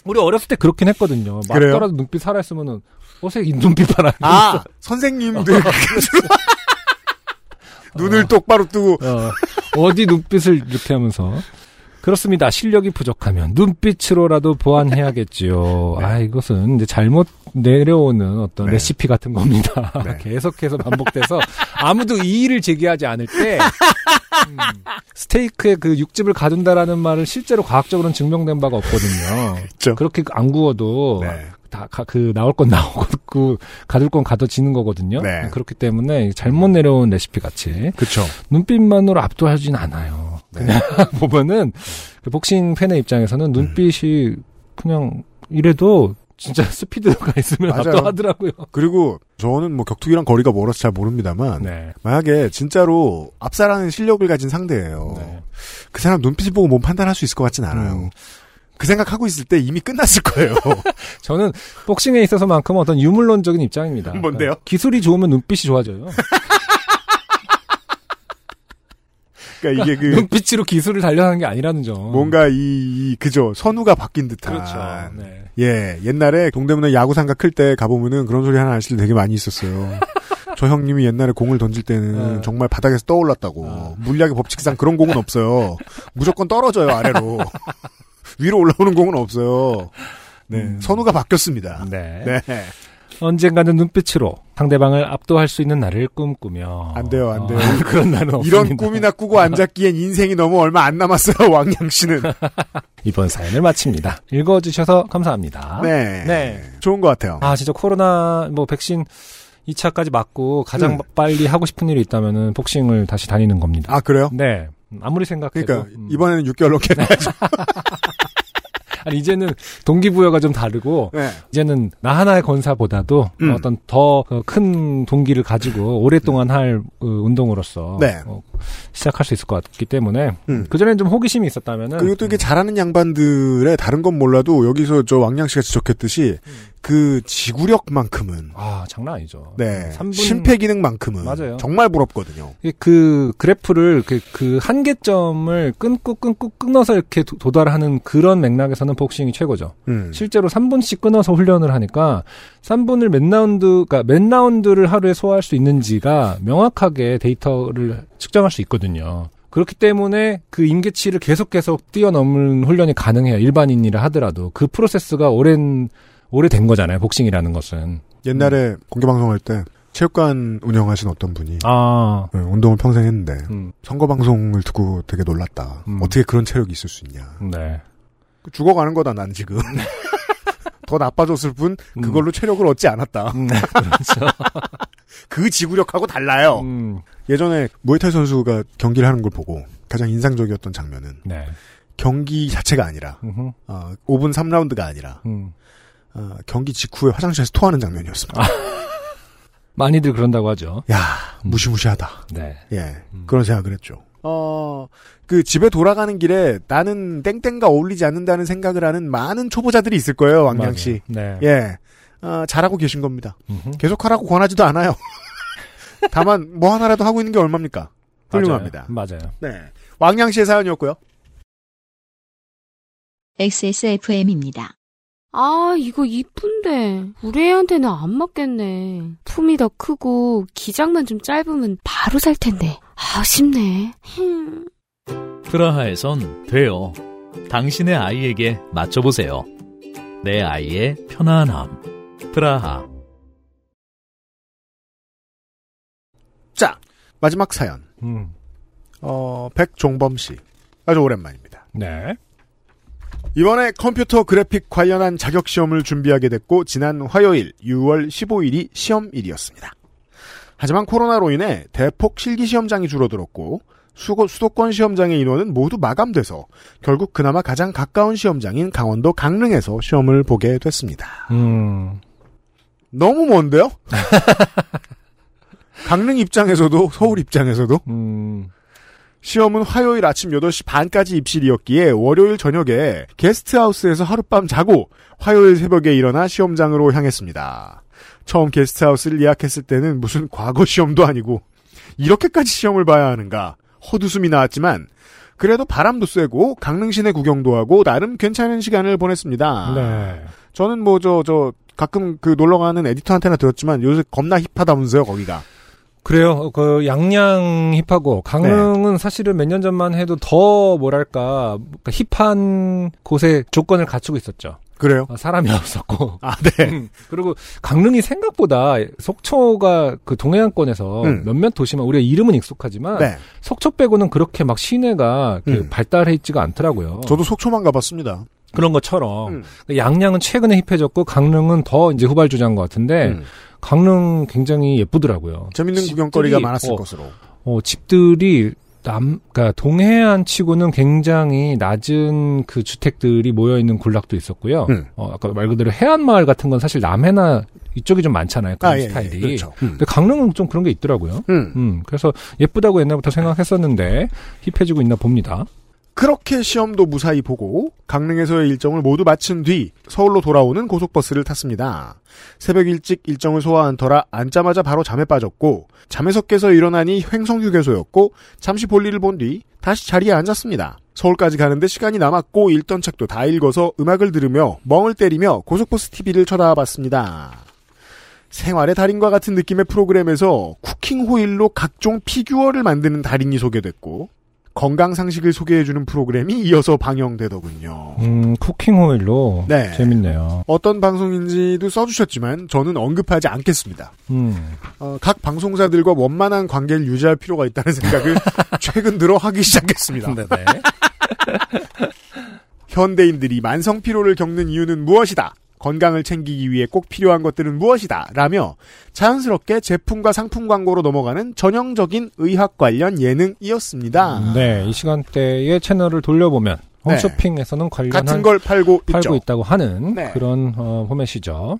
우리 어렸을 때 그렇긴 했거든요. 맞더라도 눈빛 살아있으면은 어서 이 눈빛 봐라. 아 선생님들 눈을 똑바로 뜨고 어, 어디 눈빛을 이렇게 하면서 그렇습니다. 실력이 부족하면 눈빛으로라도 보완해야겠지요. 아 이것은 이제 잘못 내려오는 어떤 네. 레시피 같은 겁니다. 네. 계속해서 반복돼서 아무도 이의를 제기하지 않을 때 음, 스테이크에 그 육즙을 가둔다라는 말을 실제로 과학적으로는 증명된 바가 없거든요. 있죠. 그렇게 안 구워도 네. 다그 나올 건 나오고 그 가둘 건 가둬지는 거거든요. 네. 그렇기 때문에 잘못 내려온 레시피 같이 그쵸. 눈빛만으로 압도하진 않아요. 그냥 보면은 그 복싱 팬의 입장에서는 눈빛이 그냥 이래도 진짜 스피드가 있으면 맞아요. 압도하더라고요. 그리고 저는 뭐 격투기랑 거리가 멀어서 잘 모릅니다만 네. 만약에 진짜로 압살하는 실력을 가진 상대예요. 네. 그 사람 눈빛을 보고 몸 판단할 수 있을 것 같진 않아요. 음. 그 생각하고 있을 때 이미 끝났을 거예요. 저는 복싱에 있어서만큼은 어떤 유물론적인 입장입니다. 뭔데요? 그러니까 기술이 좋으면 눈빛이 좋아져요. 그러니까 이게 그 눈빛으로 기술을 단련하는 게 아니라는 점. 뭔가 이, 이 그죠 선우가 바뀐 듯한 그렇죠. 네. 예 옛날에 동대문에 야구상가 클 때 가보면은 그런 소리 하는 아저씨들 되게 많이 있었어요. 저 형님이 옛날에 공을 던질 때는 네. 정말 바닥에서 떠올랐다고 어. 물리학의 법칙상 그런 공은 없어요. 무조건 떨어져요 아래로 위로 올라오는 공은 없어요. 네 음. 선우가 바뀌었습니다. 네. 네. 언젠가는 눈빛으로 상대방을 압도할 수 있는 날을 꿈꾸며. 안 돼요, 안 돼요. 어, 그런 날은 없습니다. 이런 꿈이나 꾸고 앉았기엔 인생이 너무 얼마 안 남았어요 왕양 씨는. 이번 사연을 마칩니다. 읽어주셔서 감사합니다. 네. 네. 좋은 것 같아요. 아, 진짜 코로나, 뭐, 백신 2차까지 맞고 가장 음. 빨리 하고 싶은 일이 있다면은 복싱을 다시 다니는 겁니다. 아 그래요? 네. 아무리 생각해도. 그러니까 음. 이번에는 6개월 넘게 해야죠. 아니, 이제는 동기부여가 좀 다르고, 네. 이제는 나 하나의 건사보다도 음. 어떤 더 큰 동기를 가지고 오랫동안 할 어, 운동으로서 네. 어, 시작할 수 있을 것 같기 때문에 음. 그전에는 좀 호기심이 있었다면은 그리고 또 이게 잘하는 양반들의 다른 건 몰라도 여기서 저 왕양 씨가 지적했듯이 그 지구력만큼은 아 장난 아니죠. 네 3분 심폐 기능만큼은 맞아요. 정말 부럽거든요. 그 그래프를 그, 그 한계점을 끊고 끊고 끊어서 이렇게 도- 도달하는 그런 맥락에서는 복싱이 최고죠. 음. 실제로 3분씩 끊어서 훈련을 하니까 3분을 몇 라운드, 그러니까 몇 라운드를 하루에 소화할 수 있는지가 명확하게 데이터를 측정할 수 있거든요. 그렇기 때문에 그 임계치를 계속 계속 뛰어넘는 훈련이 가능해요. 일반인이라 하더라도 그 프로세스가 오랜 오래된 거잖아요. 복싱이라는 것은. 옛날에 공개 방송할 때 체육관 운영하신 어떤 분이 아, 네, 운동을 평생 했는데 음, 선거 방송을 듣고 되게 놀랐다. 음. 어떻게 그런 체력이 있을 수 있냐. 네. 죽어가는 거다 난 지금. 더 나빠졌을 뿐 그걸로 체력을 얻지 않았다. 음, 네, 그렇죠. 그 지구력하고 달라요. 음, 예전에 무에타이 선수가 경기를 하는 걸 보고 가장 인상적이었던 장면은 네. 경기 자체가 아니라 음흠, 어, 5분 3라운드가 아니라 음. 어, 경기 직후에 화장실에서 토하는 장면이었습니다. 많이들 그런다고 하죠. 야 무시무시하다. 네. 예 음. 그런 생각을 했죠. 어, 그 집에 돌아가는 길에 나는 땡땡과 어울리지 않는다는 생각을 하는 많은 초보자들이 있을 거예요, 왕양 씨. 네. 예, 어, 잘하고 계신 겁니다. 음흠. 계속하라고 권하지도 않아요. 다만 뭐 하나라도 하고 있는 게 얼마입니까? 훌륭합니다. 맞아요. 맞아요. 네, 왕양 씨의 사연이었고요. XSFM입니다. 아, 이거 이쁜데. 우리 애한테는 안 맞겠네. 품이 더 크고 기장만 좀 짧으면 바로 살 텐데. 아쉽네. 흠. 프라하에선 돼요. 당신의 아이에게 맞춰보세요. 내 아이의 편안함. 프라하. 자, 마지막 사연. 음. 어, 백종범 씨. 아주 오랜만입니다. 네. 이번에 컴퓨터 그래픽 관련한 자격 시험을 준비하게 됐고 지난 화요일 6월 15일이 시험일이었습니다. 하지만 코로나로 인해 대폭 실기 시험장이 줄어들었고 수고, 수도권 시험장의 인원은 모두 마감돼서 결국 그나마 가장 가까운 시험장인 강원도 강릉에서 시험을 보게 됐습니다. 음. 너무 먼데요? 강릉 입장에서도 서울 입장에서도 음. 시험은 화요일 아침 8시 반까지 입실이었기에 월요일 저녁에 게스트하우스에서 하룻밤 자고 화요일 새벽에 일어나 시험장으로 향했습니다. 처음 게스트하우스를 예약했을 때는 무슨 과거 시험도 아니고 이렇게까지 시험을 봐야 하는가 헛웃음이 나왔지만 그래도 바람도 쐬고 강릉 시내 구경도 하고 나름 괜찮은 시간을 보냈습니다. 네. 저는 뭐저저 가끔 그 놀러 가는 에디터한테나 들었지만 요새 겁나 힙하다면서요 거기가. 그래요. 그 양양 힙하고 강릉은 네. 사실은 몇 년 전만 해도 더 뭐랄까 그러니까 힙한 곳에 조건을 갖추고 있었죠. 그래요? 아, 사람이 없었고. 아 네. 음, 그리고 강릉이 생각보다 속초가 그 동해안권에서 음. 몇몇 도시만 우리가 이름은 익숙하지만 네. 속초 빼고는 그렇게 막 시내가 이렇게 음. 발달해 있지가 않더라고요. 저도 속초만 가봤습니다. 그런 것처럼 음. 양양은 최근에 힙해졌고 강릉은 더 이제 후발주자인 것 같은데 음. 강릉 굉장히 예쁘더라고요. 재밌는 집들이, 구경거리가 많았을 어, 것으로. 어, 집들이 남, 그니까 동해안 치고는 굉장히 낮은 그 주택들이 모여 있는 군락도 있었고요. 음. 어, 아까 말 그대로 해안 마을 같은 건 사실 남해나 이쪽이 좀 많잖아요. 그런 아, 예, 예. 스타일이. 그렇죠. 음. 근데 강릉은 좀 그런 게 있더라고요. 음. 음, 그래서 예쁘다고 옛날부터 생각했었는데 hip해지고 있나 봅니다. 그렇게 시험도 무사히 보고 강릉에서의 일정을 모두 마친 뒤 서울로 돌아오는 고속버스를 탔습니다. 새벽 일찍 일정을 소화한 터라 앉자마자 바로 잠에 빠졌고 잠에서 깨서 일어나니 횡성휴게소였고 잠시 볼일을 본 뒤 다시 자리에 앉았습니다. 서울까지 가는데 시간이 남았고 읽던 책도 다 읽어서 음악을 들으며 멍을 때리며 고속버스 TV를 쳐다봤습니다. 생활의 달인과 같은 느낌의 프로그램에서 쿠킹 호일로 각종 피규어를 만드는 달인이 소개됐고 건강 상식을 소개해주는 프로그램이 이어서 방영되더군요. 음, 쿠킹 호일로. 네. 재밌네요. 어떤 방송인지도 써주셨지만 저는 언급하지 않겠습니다. 음. 어, 각 방송사들과 원만한 관계를 유지할 필요가 있다는 생각을 최근 들어 하기 시작했습니다. 네네. 현대인들이 만성 피로를 겪는 이유는 무엇이다? 건강을 챙기기 위해 꼭 필요한 것들은 무엇이다? 라며 자연스럽게 제품과 상품 광고로 넘어가는 전형적인 의학 관련 예능이었습니다. 네, 이 시간대에 채널을 돌려보면 네. 홈쇼핑에서는 관련한 같은 걸 팔고, 팔고 있죠. 있다고 하는 네. 그런 어, 포맷이죠.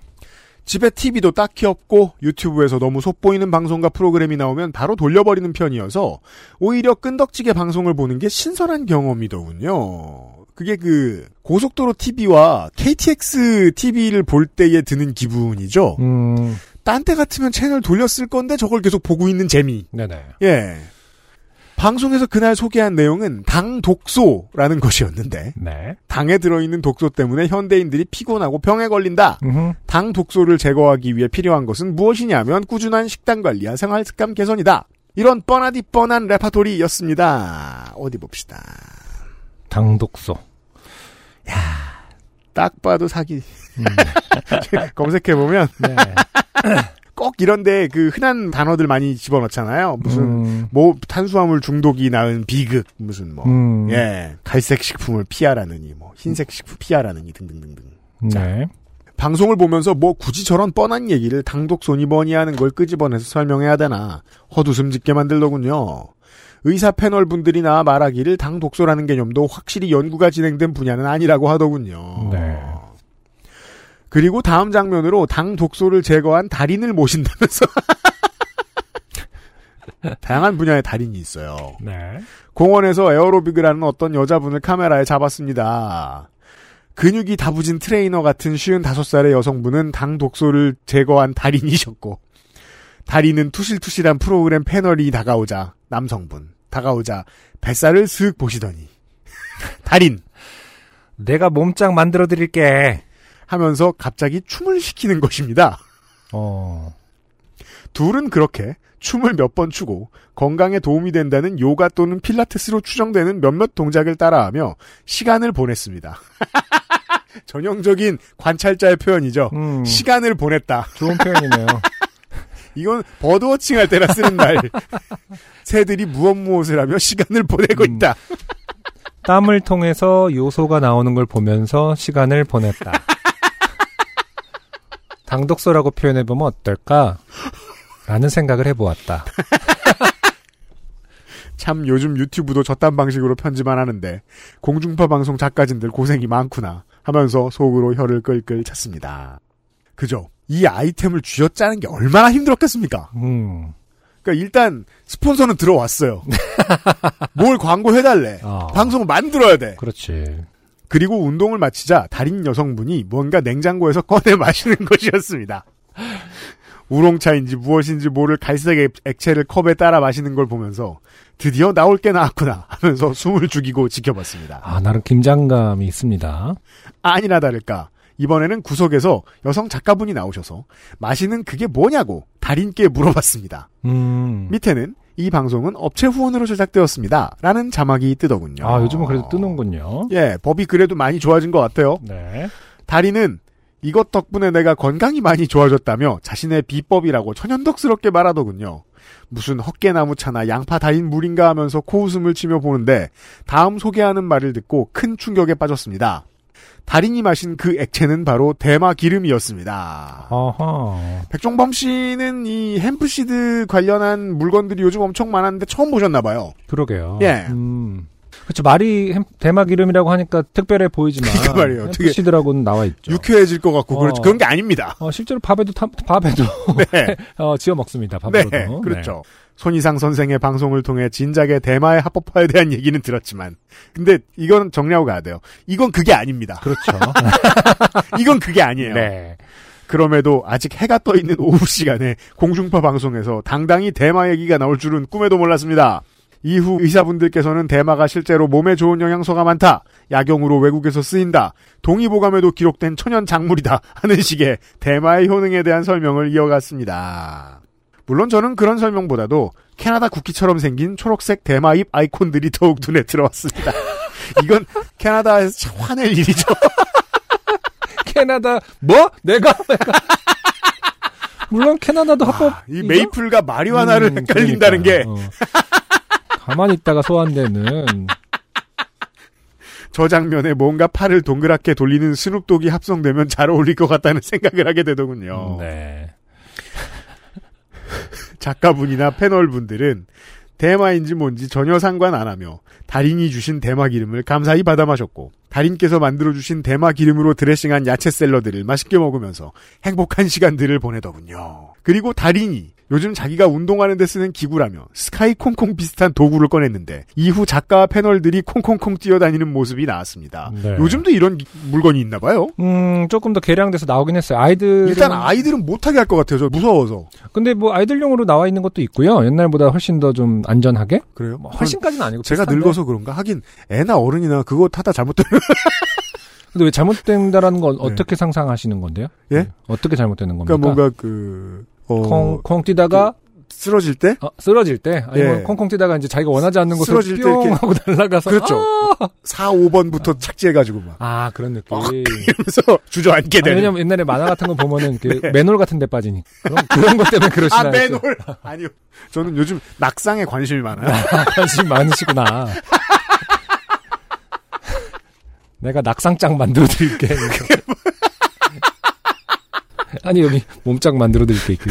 집에 TV도 딱히 없고 유튜브에서 너무 돋보이는 방송과 프로그램이 나오면 바로 돌려버리는 편이어서 오히려 끈덕지게 방송을 보는 게 신선한 경험이더군요. 그게 그 고속도로 TV와 KTX TV를 볼 때에 드는 기분이죠. 음, 딴 때 같으면 채널 돌렸을 건데 저걸 계속 보고 있는 재미. 네네. 예. 방송에서 그날 소개한 내용은 당 독소라는 것이었는데 네. 당에 들어있는 독소 때문에 현대인들이 피곤하고 병에 걸린다. 음흠. 당 독소를 제거하기 위해 필요한 것은 무엇이냐면 꾸준한 식단 관리와 생활 습관 개선이다. 이런 뻔하디 뻔한 레파토리였습니다. 어디 봅시다. 당 독소. 딱 봐도 사기. 음. 검색해 보면 네. 꼭 이런데 그 흔한 단어들 많이 집어넣잖아요. 무슨 음, 뭐 탄수화물 중독이 낳은 비극 무슨 뭐 음, 예, 갈색 식품을 피하라느니, 뭐, 흰색 식품 피하라느니, 등등등등. 네. 방송을 보면서 뭐 굳이 저런 뻔한 얘기를 당독소니 뭐니 하는 걸 끄집어내서 설명해야 되나, 헛웃음 짓게 만들더군요. 의사 패널 분들이나 말하기를 당 독소라는 개념도 확실히 연구가 진행된 분야는 아니라고 하더군요. 네. 그리고 다음 장면으로 당 독소를 제거한 달인을 모신다면서. 다양한 분야의 달인이 있어요. 네. 공원에서 에어로빅을 하는 어떤 여자분을 카메라에 잡았습니다. 근육이 다부진 트레이너 같은 쉰다섯 살의 여성분은 당 독소를 제거한 달인이셨고, 달인은 투실투실한 프로그램 패널이 다가오자, 남성분, 다가오자, 뱃살을 슥 보시더니, 달인! 내가 몸짱 만들어 드릴게. 하면서 갑자기 춤을 시키는 것입니다. 어. 둘은 그렇게 춤을 몇 번 추고 건강에 도움이 된다는 요가 또는 필라테스로 추정되는 몇몇 동작을 따라하며 시간을 보냈습니다. 전형적인 관찰자의 표현이죠. 음, 시간을 보냈다. 좋은 표현이네요. 이건 버드워칭 할 때나 쓰는 말. 새들이 무엇 무엇을 하며 시간을 보내고 음. 있다. 땀을 통해서 요소가 나오는 걸 보면서 시간을 보냈다. 당독소라고 표현해보면 어떨까? 라는 생각을 해보았다. 참 요즘 유튜브도 저딴 방식으로 편집만 하는데 공중파 방송 작가진들 고생이 많구나 하면서 속으로 혀를 끌끌 찼습니다. 그죠? 이 아이템을 쥐어짜는 게 얼마나 힘들었겠습니까? 음. 그러니까 일단 스폰서는 들어왔어요. 뭘 광고해달래. 아. 방송을 만들어야 돼. 그렇지. 그리고 운동을 마치자 달인 여성분이 뭔가 냉장고에서 꺼내 마시는 것이었습니다. 우롱차인지 무엇인지 모를 갈색 액- 액체를 컵에 따라 마시는 걸 보면서 드디어 나올 게 나왔구나 하면서 숨을 죽이고 지켜봤습니다. 아, 나름 긴장감이 있습니다. 아니나 다를까 이번에는 구석에서 여성 작가분이 나오셔서 마시는 그게 뭐냐고 달인께 물어봤습니다. 음. 밑에는 이 방송은 업체 후원으로 제작되었습니다. 라는 자막이 뜨더군요. 아, 요즘은 그래도 뜨는군요. 예, 법이 그래도 많이 좋아진 것 같아요. 네. 다리는 이것 덕분에 내가 건강이 많이 좋아졌다며 자신의 비법이라고 천연덕스럽게 말하더군요. 무슨 헛개나무 차나 양파 달인 물인가 하면서 코웃음을 치며 보는데 다음 소개하는 말을 듣고 큰 충격에 빠졌습니다. 달인이 마신 그 액체는 바로 대마 기름이었습니다. 아하. 백종범 씨는 이 햄프시드 관련한 물건들이 요즘 엄청 많았는데 처음 보셨나 봐요. 그러게요. 예. 음. 그렇죠. 말이 햄- 대마 기름이라고 하니까 특별해 보이지만 그러니까 말이에요. 햄프시드라고는 나와 있죠. 유쾌해질 것 같고 그렇 어. 그런 게 아닙니다. 어, 실제로 밥에도 타- 밥에도 네. 어, 지어 먹습니다. 네, 밥으로도. 그렇죠. 손이상 선생의 방송을 통해 진작에 대마의 합법화에 대한 얘기는 들었지만, 근데 이건 정리하고 가야 돼요. 이건 그게 아닙니다. 그렇죠. 이건 그게 아니에요. 네. 그럼에도 아직 해가 떠 있는 오후 시간에 공중파 방송에서 당당히 대마 얘기가 나올 줄은 꿈에도 몰랐습니다. 이후 의사분들께서는 대마가 실제로 몸에 좋은 영양소가 많다. 약용으로 외국에서 쓰인다. 동의보감에도 기록된 천연 작물이다. 하는 식의 대마의 효능에 대한 설명을 이어갔습니다. 물론 저는 그런 설명보다도 캐나다 국기처럼 생긴 초록색 대마잎 아이콘들이 더욱 눈에 들어왔습니다. 이건 캐나다에서 참 화낼 일이죠. 캐나다 뭐? 내가 내가 물론 캐나다도 합법 이 메이플과 마리화나를 음, 헷갈린다는 그러니까. 게 어. 가만히 있다가 소환되는 저 장면에 뭔가 팔을 동그랗게 돌리는 스눕독이 합성되면 잘 어울릴 것 같다는 생각을 하게 되더군요. 네. 작가분이나 패널분들은 대마인지 뭔지 전혀 상관 안 하며 달인이 주신 대마 기름을 감사히 받아 마셨고 달인께서 만들어 주신 대마 기름으로 드레싱한 야채 샐러드를 맛있게 먹으면서 행복한 시간들을 보내더군요. 그리고 달인이 요즘 자기가 운동하는 데 쓰는 기구라며 스카이 콩콩 비슷한 도구를 꺼냈는데 이후 작가와 패널들이 콩콩콩 뛰어다니는 모습이 나왔습니다. 네. 요즘도 이런 기- 물건이 있나 봐요. 음, 조금 더 개량돼서 나오긴 했어요. 아이들 일단 아이들은 못하게 할 것 같아요. 저 무서워서. 근데 뭐 아이들용으로 나와 있는 것도 있고요. 옛날보다 훨씬 더 좀 안전하게? 그래요? 뭐 훨씬까지는 아니고 제가 비슷한데. 늙어서 그런가? 하긴 애나 어른이나 그거 타다 잘못되면 근데 왜 잘못된다라는 건 어떻게 상상하시는 건데요? 예? 네. 어떻게 잘못되는 겁니까? 그러니까 뭔가 그 어, 콩, 콩 뛰다가 쓰러질 때 어, 쓰러질 때 아니면 예. 콩콩 뛰다가 이제 자기가 원하지 않는 곳으로 쓰러질 때뿅 이렇게- 하고 날아가서 그렇죠. 아, 4, 5번부터 착지해가지고 막 아, 그런 느낌. 그래서 주저앉게 아니, 되는. 왜냐면 옛날에 만화 같은 거 보면은 그 네. 맨홀 같은 데 빠지니 그런 그런 것 때문에 그러시나 아 맨홀 아니요. 저는 요즘 낙상에 관심이 많아요. 관심 많으시구나. 내가 낙상장 만들어 드릴게. 아니 여기 몸짱 만들어 드릴게. 그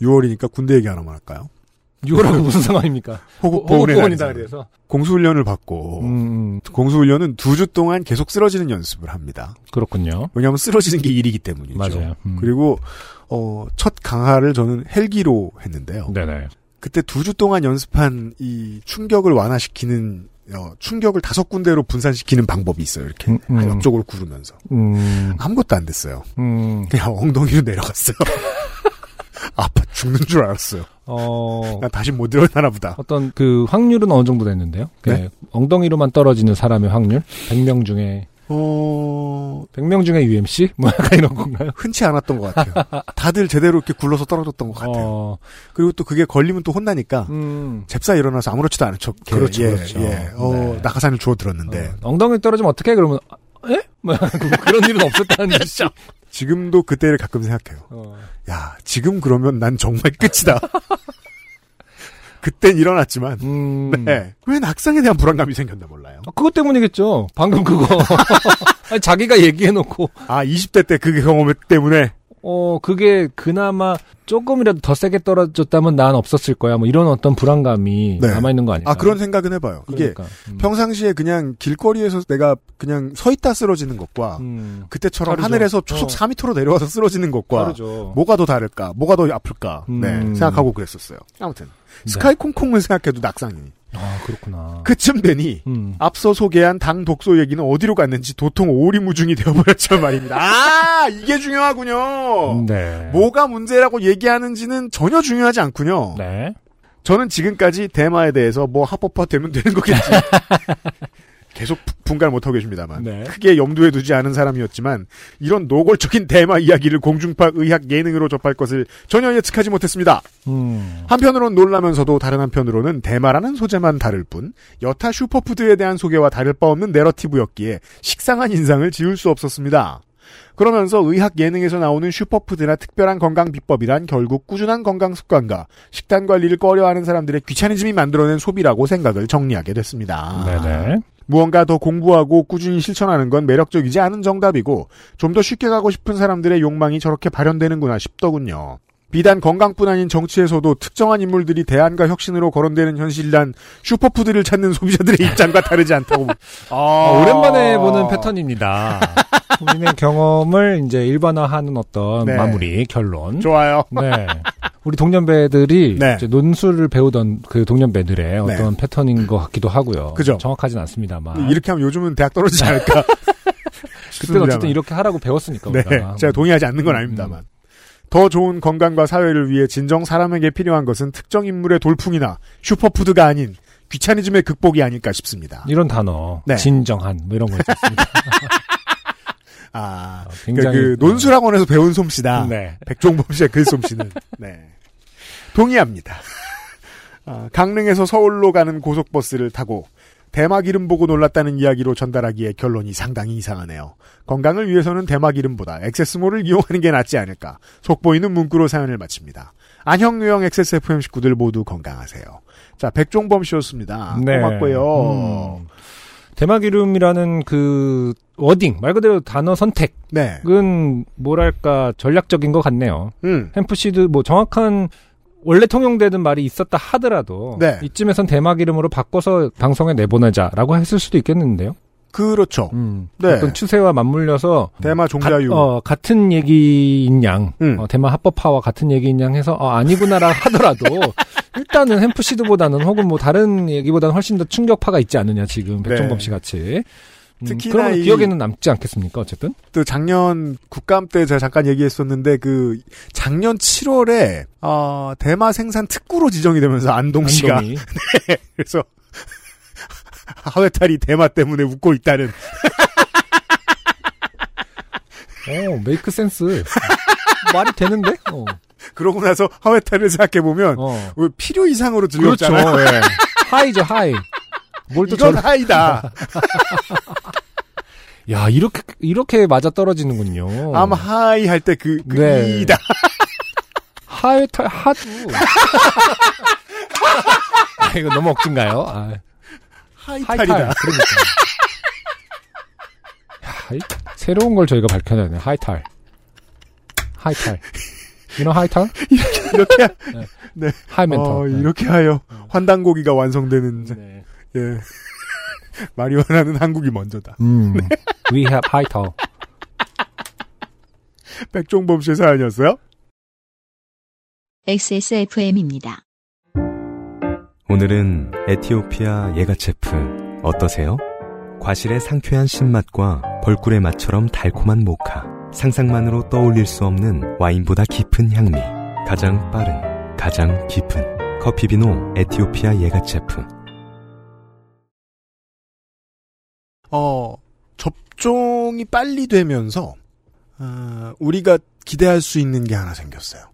6월이니까 군대 얘기 하나만 할까요? 6월하고 무슨 상관입니까? 호국 호국보훈이다 보훈이다 그래서. 공수훈련을 받고 음, 공수훈련은 두 주 동안 계속 쓰러지는 연습을 합니다. 그렇군요. 왜냐하면 쓰러지는 게 일이기 때문이죠. 맞아요. 음. 그리고 어, 첫 강화를 저는 헬기로 했는데요. 네네. 그때 두 주 동안 연습한 이 충격을 완화시키는 어, 충격을 다섯 군데로 분산시키는 방법이 있어요. 이렇게 음, 음. 옆쪽으로 구르면서 음, 아무것도 안 됐어요. 음, 그냥 엉덩이로 내려갔어요. 아파 죽는 줄 알았어요. 어, 난 다시 못 일어나나 보다. 어떤 그 확률은 어느 정도 됐는데요? 네? 그 엉덩이로만 떨어지는 사람의 확률? 100명 중에, 어 100명 중에 UMC? 뭐 약간 이런 건가요? 흔치 않았던 것 같아요. 다들 제대로 이렇게 굴러서 떨어졌던 것 같아요. 어, 그리고 또 그게 걸리면 또 혼나니까 음. 잽싸 일어나서 아무렇지도 않은 척. 그렇죠, 예, 그렇죠. 예. 어, 네. 낙하산을 주워 들었는데 어, 엉덩이 떨어지면 어떻게 그러면 아, 에? 뭐 그런 일은 없었다는 듯이. 지금도 그때를 가끔 생각해요. 어. 야 지금 그러면 난 정말 끝이다. 그땐 일어났지만 음. 네. 왜 낙상에 대한 불안감이 생겼나 몰라요. 어, 그것 때문이겠죠. 방금 그거. 아니, 자기가 얘기해놓고 아 20대 때 그 경험 때문에 어, 그게 그나마 조금이라도 더 세게 떨어졌다면 난 없었을 거야. 뭐 이런 어떤 불안감이 네. 남아 있는 거 아닐까. 아 그런 생각은 해봐요. 이게 그러니까. 음. 평상시에 그냥 길거리에서 내가 그냥 서 있다 쓰러지는 것과 음, 그때처럼 다르죠. 하늘에서 초속 어. 4m로 내려와서 쓰러지는 것과 다르죠. 뭐가 더 다를까? 뭐가 더 아플까? 네, 음. 생각하고 그랬었어요. 아무튼 네. 스카이 콩콩을 생각해도 낙상이. 아, 그렇구나. 그쯤 되니 음. 앞서 소개한 당 독소 얘기는 어디로 갔는지 도통 오리무중이 되어버렸죠 말입니다. 아 이게 중요하군요. 네. 뭐가 문제라고 얘기하는지는 전혀 중요하지 않군요. 네. 저는 지금까지 대마에 대해서 뭐 합법화 되면 되는 거겠지. 계속 부- 분갈 못하고 계십니다만. 네. 크게 염두에 두지 않은 사람이었지만 이런 노골적인 대마 이야기를 공중파 의학 예능으로 접할 것을 전혀 예측하지 못했습니다. 음. 한편으론 놀라면서도 다른 한편으로는 대마라는 소재만 다를 뿐 여타 슈퍼푸드에 대한 소개와 다를 바 없는 내러티브였기에 식상한 인상을 지울 수 없었습니다. 그러면서 의학 예능에서 나오는 슈퍼푸드나 특별한 건강 비법이란 결국 꾸준한 건강 습관과 식단 관리를 꺼려하는 사람들의 귀차니즘이 만들어낸 소비라고 생각을 정리하게 됐습니다. 네네. 무언가 더 공부하고 꾸준히 실천하는 건 매력적이지 않은 정답이고 좀 더 쉽게 가고 싶은 사람들의 욕망이 저렇게 발현되는구나 싶더군요. 비단 건강뿐 아닌 정치에서도 특정한 인물들이 대안과 혁신으로 거론되는 현실이란 슈퍼푸드를 찾는 소비자들의 입장과 다르지 않다고. 아, 어, 오랜만에 보는 패턴입니다. 본인의 경험을 이제 일반화하는 어떤 네. 마무리, 결론. 좋아요. 네. 우리 동년배들이 네. 논술을 배우던 그 동년배들의 어떤 패턴인 것 같기도 하고요. 그죠. 정확하진 않습니다만. 이렇게 하면 요즘은 대학 떨어지지 않을까. 그때는 어쨌든 이렇게 하라고 배웠으니까. 네, 우리가. 제가 동의하지 않는 건 아닙니다만. 더 좋은 건강과 사회를 위해 진정 사람에게 필요한 것은 특정 인물의 돌풍이나 슈퍼푸드가 아닌 귀차니즘의 극복이 아닐까 싶습니다. 이런 단어, 네. 진정한 뭐 이런 거 있었습니다. 아, 굉장히 그 논술학원에서 배운 솜씨다. 네. 백종범 씨의 그 솜씨는. 네. 동의합니다. 아, 강릉에서 서울로 가는 고속버스를 타고 대막 이름 보고 놀랐다는 이야기로 전달하기에 결론이 상당히 이상하네요. 건강을 위해서는 대마 기름보다 XS몰을 이용하는 게 낫지 않을까. 속보이는 문구로 사연을 마칩니다. 안형, 유형, XSFM 식구들 모두 건강하세요. 자, 백종범 씨였습니다. 네. 고맙고요. 음. 대마 기름이라는 그 워딩 말 그대로 단어 선택은 네. 뭐랄까 전략적인 것 같네요. 음. hemp seed 뭐 정확한 원래 통용되는 말이 있었다 하더라도 네. 이쯤에선 대마 기름으로 바꿔서 방송에 내보내자라고 했을 수도 있겠는데요. 그렇죠. 음, 네. 어떤 추세와 맞물려서 대마 종자유. 가, 어, 같은 얘기인 양, 음. 어, 대마 합법화와 같은 얘기인 양 해서 어, 아니구나라 하더라도 일단은 햄프시드보다는 혹은 뭐 다른 얘기보다는 훨씬 더 충격파가 있지 않느냐 지금 백종범 씨 같이. 음, 특히나 이- 기억에는 남지 않겠습니까 어쨌든? 또 작년 국감 때 제가 잠깐 얘기했었는데 그 작년 7월에 어, 대마 생산 특구로 지정이 되면서 안동 씨가 안동이. 그래서 하회탈이 대마 때문에 웃고 있다는 어, make sense. 말이 되는데? 어. 그러고 나서 하회탈을 생각해 보면 어. 왜 필요 이상으로 그렇죠. 들떴잖아요. 예. high죠, high. 뭘또 이건 저런, high다. 야, 이렇게, 이렇게 맞아 떨어지는군요. 아마 high 할 때 그, 그 네. 이다. 하회탈, 하도. 아, 이거 너무 억진가요? 아, 하이탈이다. 하이탈. 그러니까. 새로운 걸 저희가 밝혀내네. 하이탈. 하이탈. You know 하이탈? 이렇게 네. high mental. 어, 네. 이렇게 하여 환단고기가 완성되는 네. 예. 마리화나는 한국이 먼저다. 음. We have 하이탈. 백종범 씨의 사연이었어요. XSFM입니다. 오늘은 에티오피아 예가체프 어떠세요? 과실의 상쾌한 신맛과 벌꿀의 맛처럼 달콤한 모카. 상상만으로 떠올릴 수 없는 와인보다 깊은 향미. 가장 빠른, 가장 깊은 커피 비노 에티오피아 예가체프. 어, 접종이 빨리 되면서, 어, 우리가 기대할 수 있는 게 하나 생겼어요.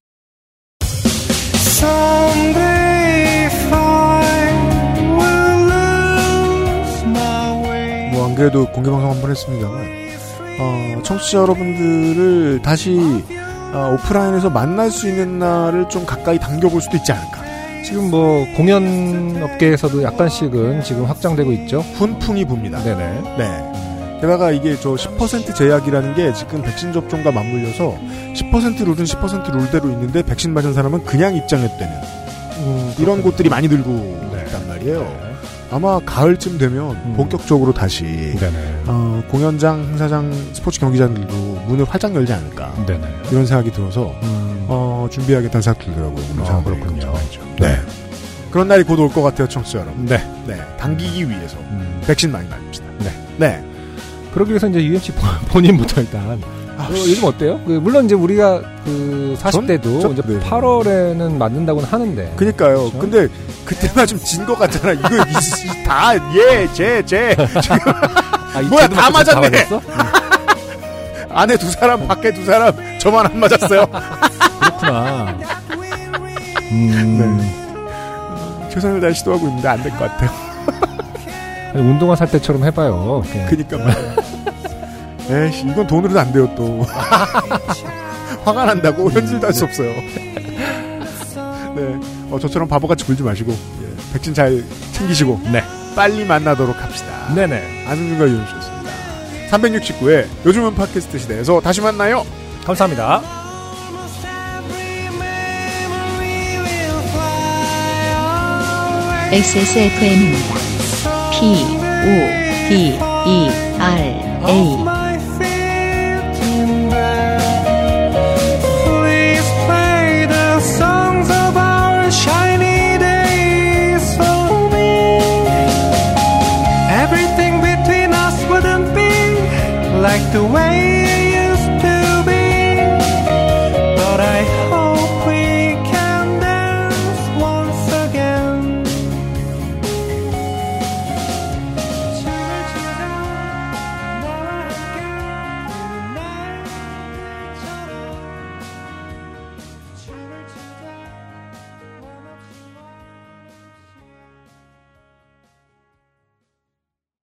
뭐, 안 그래도 공개 방송 한 번 했습니다만, 어, 청취자 여러분들을 다시, 어, 오프라인에서 만날 수 있는 날을 좀 가까이 당겨볼 수도 있지 않을까. 지금 뭐 공연 업계에서도 약간씩은 지금 확장되고 있죠. 훈풍이 붑니다. 네네. 네. 게다가 이게 저 10% 제약이라는 게 지금 백신 접종과 맞물려서 10% 룰은 10% 룰대로 있는데 백신 맞은 사람은 그냥 입장해도 되는 음, 이런 곳들이 많이 들고 네. 있단 말이에요. 네. 아마 가을쯤 되면 음. 본격적으로 다시 네네. 어, 공연장, 행사장, 스포츠 경기장들도 문을 활짝 열지 않을까 네네. 이런 생각이 들어서 음, 어, 준비하겠다는 생각 들더라고요. 아, 그렇군요. 걱정하죠. 네. 그런 날이 곧 올 것 같아요, 청취자 여러분. 네. 네. 당기기 위해서 음, 백신 많이 맞읍시다. 네. 네. 그러기 위해서 이제 UMC 본인부터 일단 아, 어, 요즘 어때요? 그 물론 이제 우리가 그 40대도 전- 이제 네. 8월에는 맞는다고는 하는데 그니까요. 그렇죠? 근데 그때나 좀 진 것 같잖아. 이거 이- 이- 다 예, 제, 제. 아, 이 뭐야, 다 맞았네. 맞았어? 안에 두 사람, 밖에 두 사람, 저만 안 맞았어요. 그렇구나. 음, 최선을 다해 시도하고 있는데 안 될 것 같아요. 아니, 운동화 살 때처럼 해봐요. 그냥. 그니까 말이야. 에이씨, 이건 돈으로도 안 돼요, 또. 화가 난다고 현질도 할 수 없어요. 네. 어, 저처럼 바보같이 굴지 마시고, 예, 백신 잘 챙기시고, 네. 빨리 만나도록 합시다. 네네. 안승준과 유현수였습니다. 369회 요즘은 팟캐스트 시대에서 다시 만나요. 감사합니다. XSFM입니다. P, O, D, E, R, A. the way